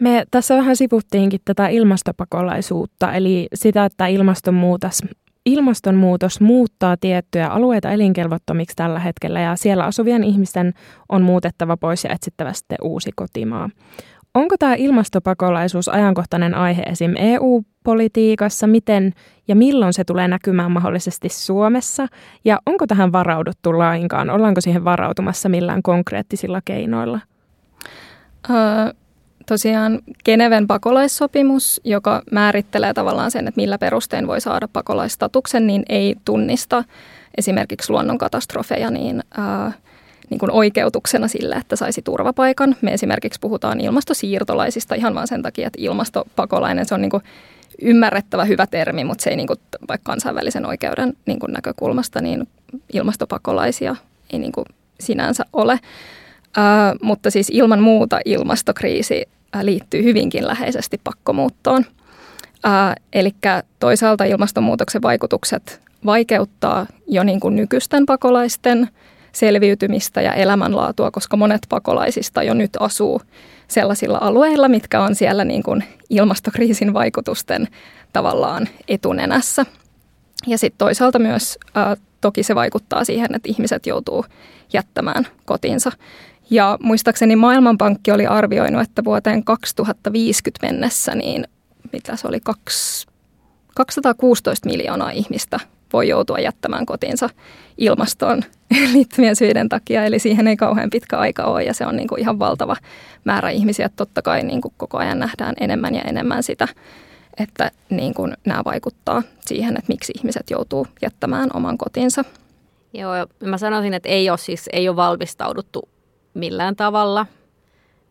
Me tässä vähän sivuttiinkin tätä ilmastopakolaisuutta, eli sitä, että ilmastonmuutos, ilmastonmuutos muuttaa tiettyjä alueita elinkelvottomiksi tällä hetkellä ja siellä asuvien ihmisten on muutettava pois ja etsittävä sitten uusi kotimaa. Onko tämä ilmastopakolaisuus ajankohtainen aihe esim. EU-politiikassa? Miten ja milloin se tulee näkymään mahdollisesti Suomessa? Ja onko tähän varauduttu lainkaan? Ollaanko siihen varautumassa millään konkreettisilla keinoilla? Öö, tosiaan Geneven pakolaissopimus, joka määrittelee tavallaan sen, että millä perustein voi saada pakolaistatuksen, niin ei tunnista esimerkiksi luonnonkatastrofeja, niin öö, niin kuin oikeutuksena sille, että saisi turvapaikan. Me esimerkiksi puhutaan ilmastosiirtolaisista ihan vain sen takia, että ilmastopakolainen se on niin kuin ymmärrettävä hyvä termi, mutta se ei niin kuin, vaikka kansainvälisen oikeuden niin kuin näkökulmasta niin ilmastopakolaisia ei niin kuin sinänsä ole. Ää, mutta siis ilman muuta ilmastokriisi liittyy hyvinkin läheisesti pakkomuuttoon. Eli toisaalta ilmastonmuutoksen vaikutukset vaikeuttaa jo niin kuin nykyisten pakolaisten – selviytymistä ja elämänlaatua, koska monet pakolaisista jo nyt asuu sellaisilla alueilla, mitkä on siellä niin kuin ilmastokriisin vaikutusten tavallaan etunenässä. Ja sitten toisaalta myös ää, toki se vaikuttaa siihen, että ihmiset joutuu jättämään kotinsa. Ja muistaakseni Maailmanpankki oli arvioinut, että vuoteen 2050 mennessä, niin mitä se oli, 216 miljoonaa ihmistä voi joutua jättämään kotinsa ilmastoon [laughs] liittyvien syiden takia. Eli siihen ei kauhean pitkä aika ole ja se on niin kuin ihan valtava määrä ihmisiä. Totta kai niin kuin koko ajan nähdään enemmän ja enemmän sitä, että niin kuin nämä vaikuttaa siihen, että miksi ihmiset joutuu jättämään oman kotinsa. Joo, mä sanoisin, että ei ole, siis, ei ole valmistauduttu millään tavalla.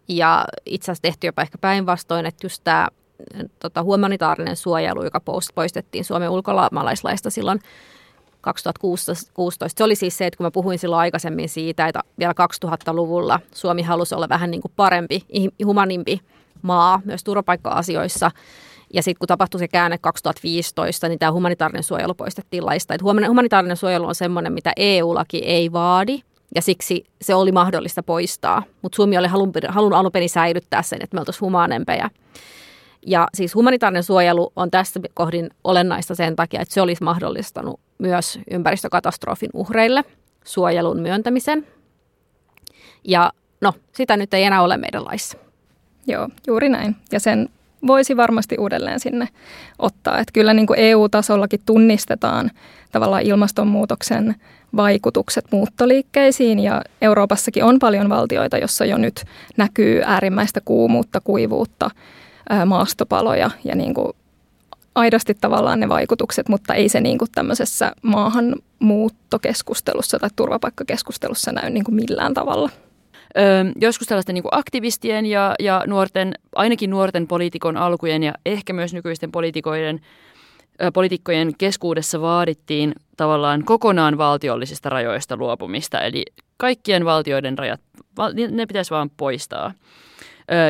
Ja itse asiassa tehty jopa ehkä päinvastoin, että just tämä tota, humanitaarinen suojelu, joka poistettiin Suomen ulkomaalaislaista silloin 2016. Se oli siis se, että kun mä puhuin silloin aikaisemmin siitä, että vielä 2000-luvulla Suomi halusi olla vähän niin kuin parempi, humanimpi maa myös turvapaikka-asioissa. Ja sitten kun tapahtui se käänne 2015, niin tämä humanitaarinen suojelu poistettiin laista. Et humanitaarinen suojelu on semmoinen, mitä EU-laki ei vaadi, ja siksi se oli mahdollista poistaa. Mutta Suomi oli halunnut alun perin säilyttää sen, että me oltaisiin humaanempeja. Ja siis humanitaarinen suojelu on tässä kohdin olennaista sen takia, että se olisi mahdollistanut myös ympäristökatastrofin uhreille suojelun myöntämisen. Ja no, sitä nyt ei enää ole meidän laissa. Joo, juuri näin. Ja sen voisi varmasti uudelleen sinne ottaa. Että kyllä niin kuin EU-tasollakin tunnistetaan tavallaan ilmastonmuutoksen vaikutukset muuttoliikkeisiin ja Euroopassakin on paljon valtioita, jossa jo nyt näkyy äärimmäistä kuumuutta, kuivuutta, maastopaloja ja niin kuin aidosti tavallaan ne vaikutukset, mutta ei se niin kuin tämmöisessä maahanmuuttokeskustelussa tai turvapaikkakeskustelussa näy niin kuin millään tavalla. Joskus tällaisten niin kuin aktivistien ja, ja nuorten, ainakin nuorten poliitikon alkujen ja ehkä myös nykyisten poliitikoiden poliitikkojen keskuudessa vaadittiin tavallaan kokonaan valtiollisista rajoista luopumista, eli kaikkien valtioiden rajat, ne pitäisi vaan poistaa.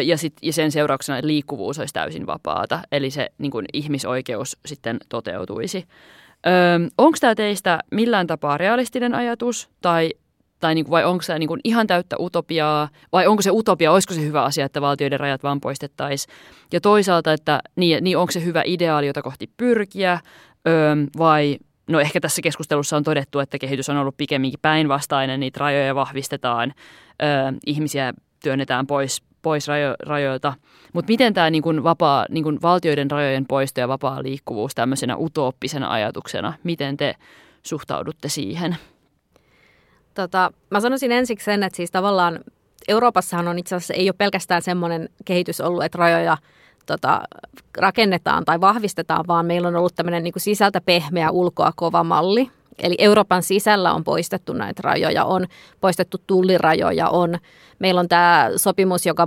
Ja, sit, ja sen seurauksena liikkuvuus olisi täysin vapaata, eli se niin kuin ihmisoikeus sitten toteutuisi. Onko tämä teistä millään tapaa realistinen ajatus, tai, tai niin kuin, vai onko se niin kuin ihan täyttä utopiaa, vai onko se utopia, olisiko se hyvä asia, että valtioiden rajat vaan poistettaisiin? Ja toisaalta, että niin, niin onko se hyvä ideaali, jota kohti pyrkiä, vai No ehkä tässä keskustelussa on todettu, että kehitys on ollut pikemminkin päinvastainen, niitä rajoja vahvistetaan, ö, ihmisiä työnnetään pois pois rajo- rajoilta. Mutta miten tämä niin vapaa, niin kun valtioiden rajojen poisto ja vapaa liikkuvuus tämmöisenä utooppisena ajatuksena, miten te suhtaudutte siihen? Tota, mä sanoisin ensiksi sen, että siis tavallaan Euroopassahan on itse asiassa ei ole pelkästään semmoinen kehitys ollut, että rajoja tota, rakennetaan tai vahvistetaan, vaan meillä on ollut tämmöinen niin sisältä pehmeä, ulkoa kova malli. Eli Euroopan sisällä on poistettu näitä rajoja, on poistettu tullirajoja, on, meillä on tämä sopimus, joka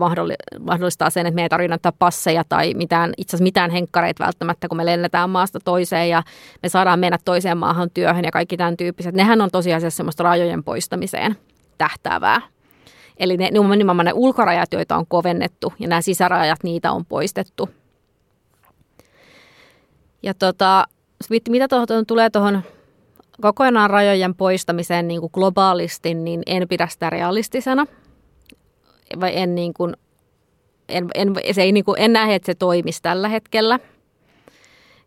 mahdollistaa sen, että me ei tarvitse näyttää passeja tai mitään, itse asiassa mitään henkkareita välttämättä, kun me lennetään maasta toiseen ja me saadaan mennä toiseen maahan työhön ja kaikki tämän tyyppiset. Nehän on tosiasiassa semmoista rajojen poistamiseen tähtäävää. Eli ne, nimenomaan ne ulkorajat, joita on kovennettu ja nämä sisärajat, niitä on poistettu. Ja tota, mitä tuohon tulee tuohon kokonaan rajojen poistamiseen niin kuin globaalisti, niin en pidä sitä realistisena. Vai en, niin kuin, en, en, se ei, niin kuin, en näe, että se toimisi tällä hetkellä.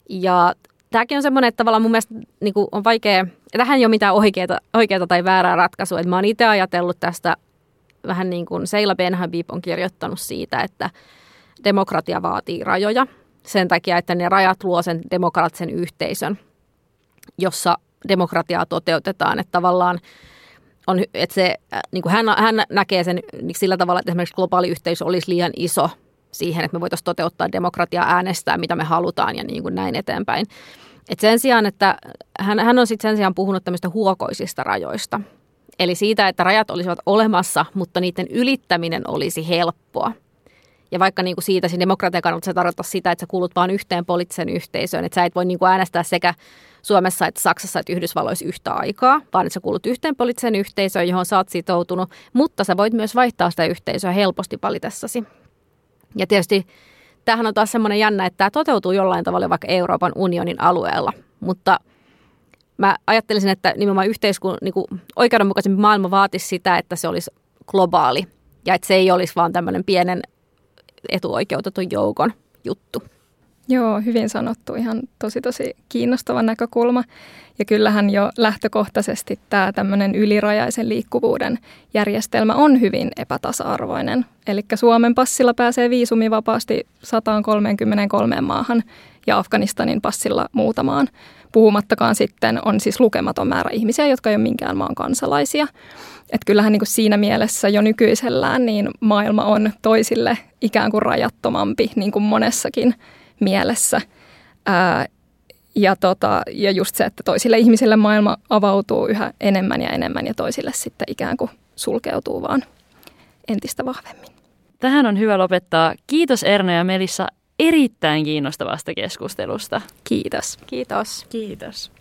Ja tämäkin on semmoinen, että tavallaan mun mielestä niin kuin on vaikea, tähän ei ole mitään oikeaa, oikeaa tai väärää ratkaisua. Että mä oon itse ajatellut tästä vähän niin kuin Seila Benhabib on kirjoittanut siitä, että demokratia vaatii rajoja sen takia, että ne rajat luo sen demokraattisen yhteisön, jossa demokratiaa toteutetaan. Että tavallaan on, että se, äh, niin kuin hän, hän näkee sen sillä tavalla, että esimerkiksi globaali yhteisö olisi liian iso siihen, että me voitaisiin toteuttaa demokratiaa, äänestää, mitä me halutaan ja niin kuin näin eteenpäin. Et sen sijaan, että hän, hän on sitten sen sijaan puhunut tämmöistä huokoisista rajoista. Eli siitä, että rajat olisivat olemassa, mutta niiden ylittäminen olisi helppoa. Ja vaikka niin kuin siitä siinä demokratian kannalta se tarkoittaa sitä, että sä kuulut vain yhteen poliittisen yhteisöön, että sä et voi niin kuin äänestää sekä Suomessa että Saksassa että Yhdysvalloissa yhtä aikaa, vaan että sä kuulut yhteen poliittiseen yhteisöön, johon sä oot sitoutunut, mutta sä voit myös vaihtaa sitä yhteisöä helposti valitessasi. Ja tietysti tämähän on taas semmoinen jännä, että tämä toteutuu jollain tavalla vaikka Euroopan unionin alueella, mutta mä ajattelisin, että nimenomaan yhteiskun, niin kuin oikeudenmukaisempi maailma vaatisi sitä, että se olisi globaali ja että se ei olisi vaan tämmöinen pienen etuoikeutetun joukon juttu. Joo, hyvin sanottu. Ihan tosi tosi kiinnostava näkökulma. Ja kyllähän jo lähtökohtaisesti tämä tämmöinen ylirajaisen liikkuvuuden järjestelmä on hyvin epätasa-arvoinen. Eli Suomen passilla pääsee viisumivapaasti 133 maahan ja Afganistanin passilla muutamaan. Puhumattakaan sitten on siis lukematon määrä ihmisiä, jotka ei ole minkään maan kansalaisia. Että kyllähän niin kuin siinä mielessä jo nykyisellään niin maailma on toisille ikään kuin rajattomampi niin kuin monessakin mielessä. Ää, ja, tota, ja just se, että toisille ihmisille maailma avautuu yhä enemmän ja enemmän ja toisille sitten ikään kuin sulkeutuu vaan entistä vahvemmin. Tähän on hyvä lopettaa. Kiitos Erna ja Melissa erittäin kiinnostavasta keskustelusta. Kiitos. Kiitos. Kiitos.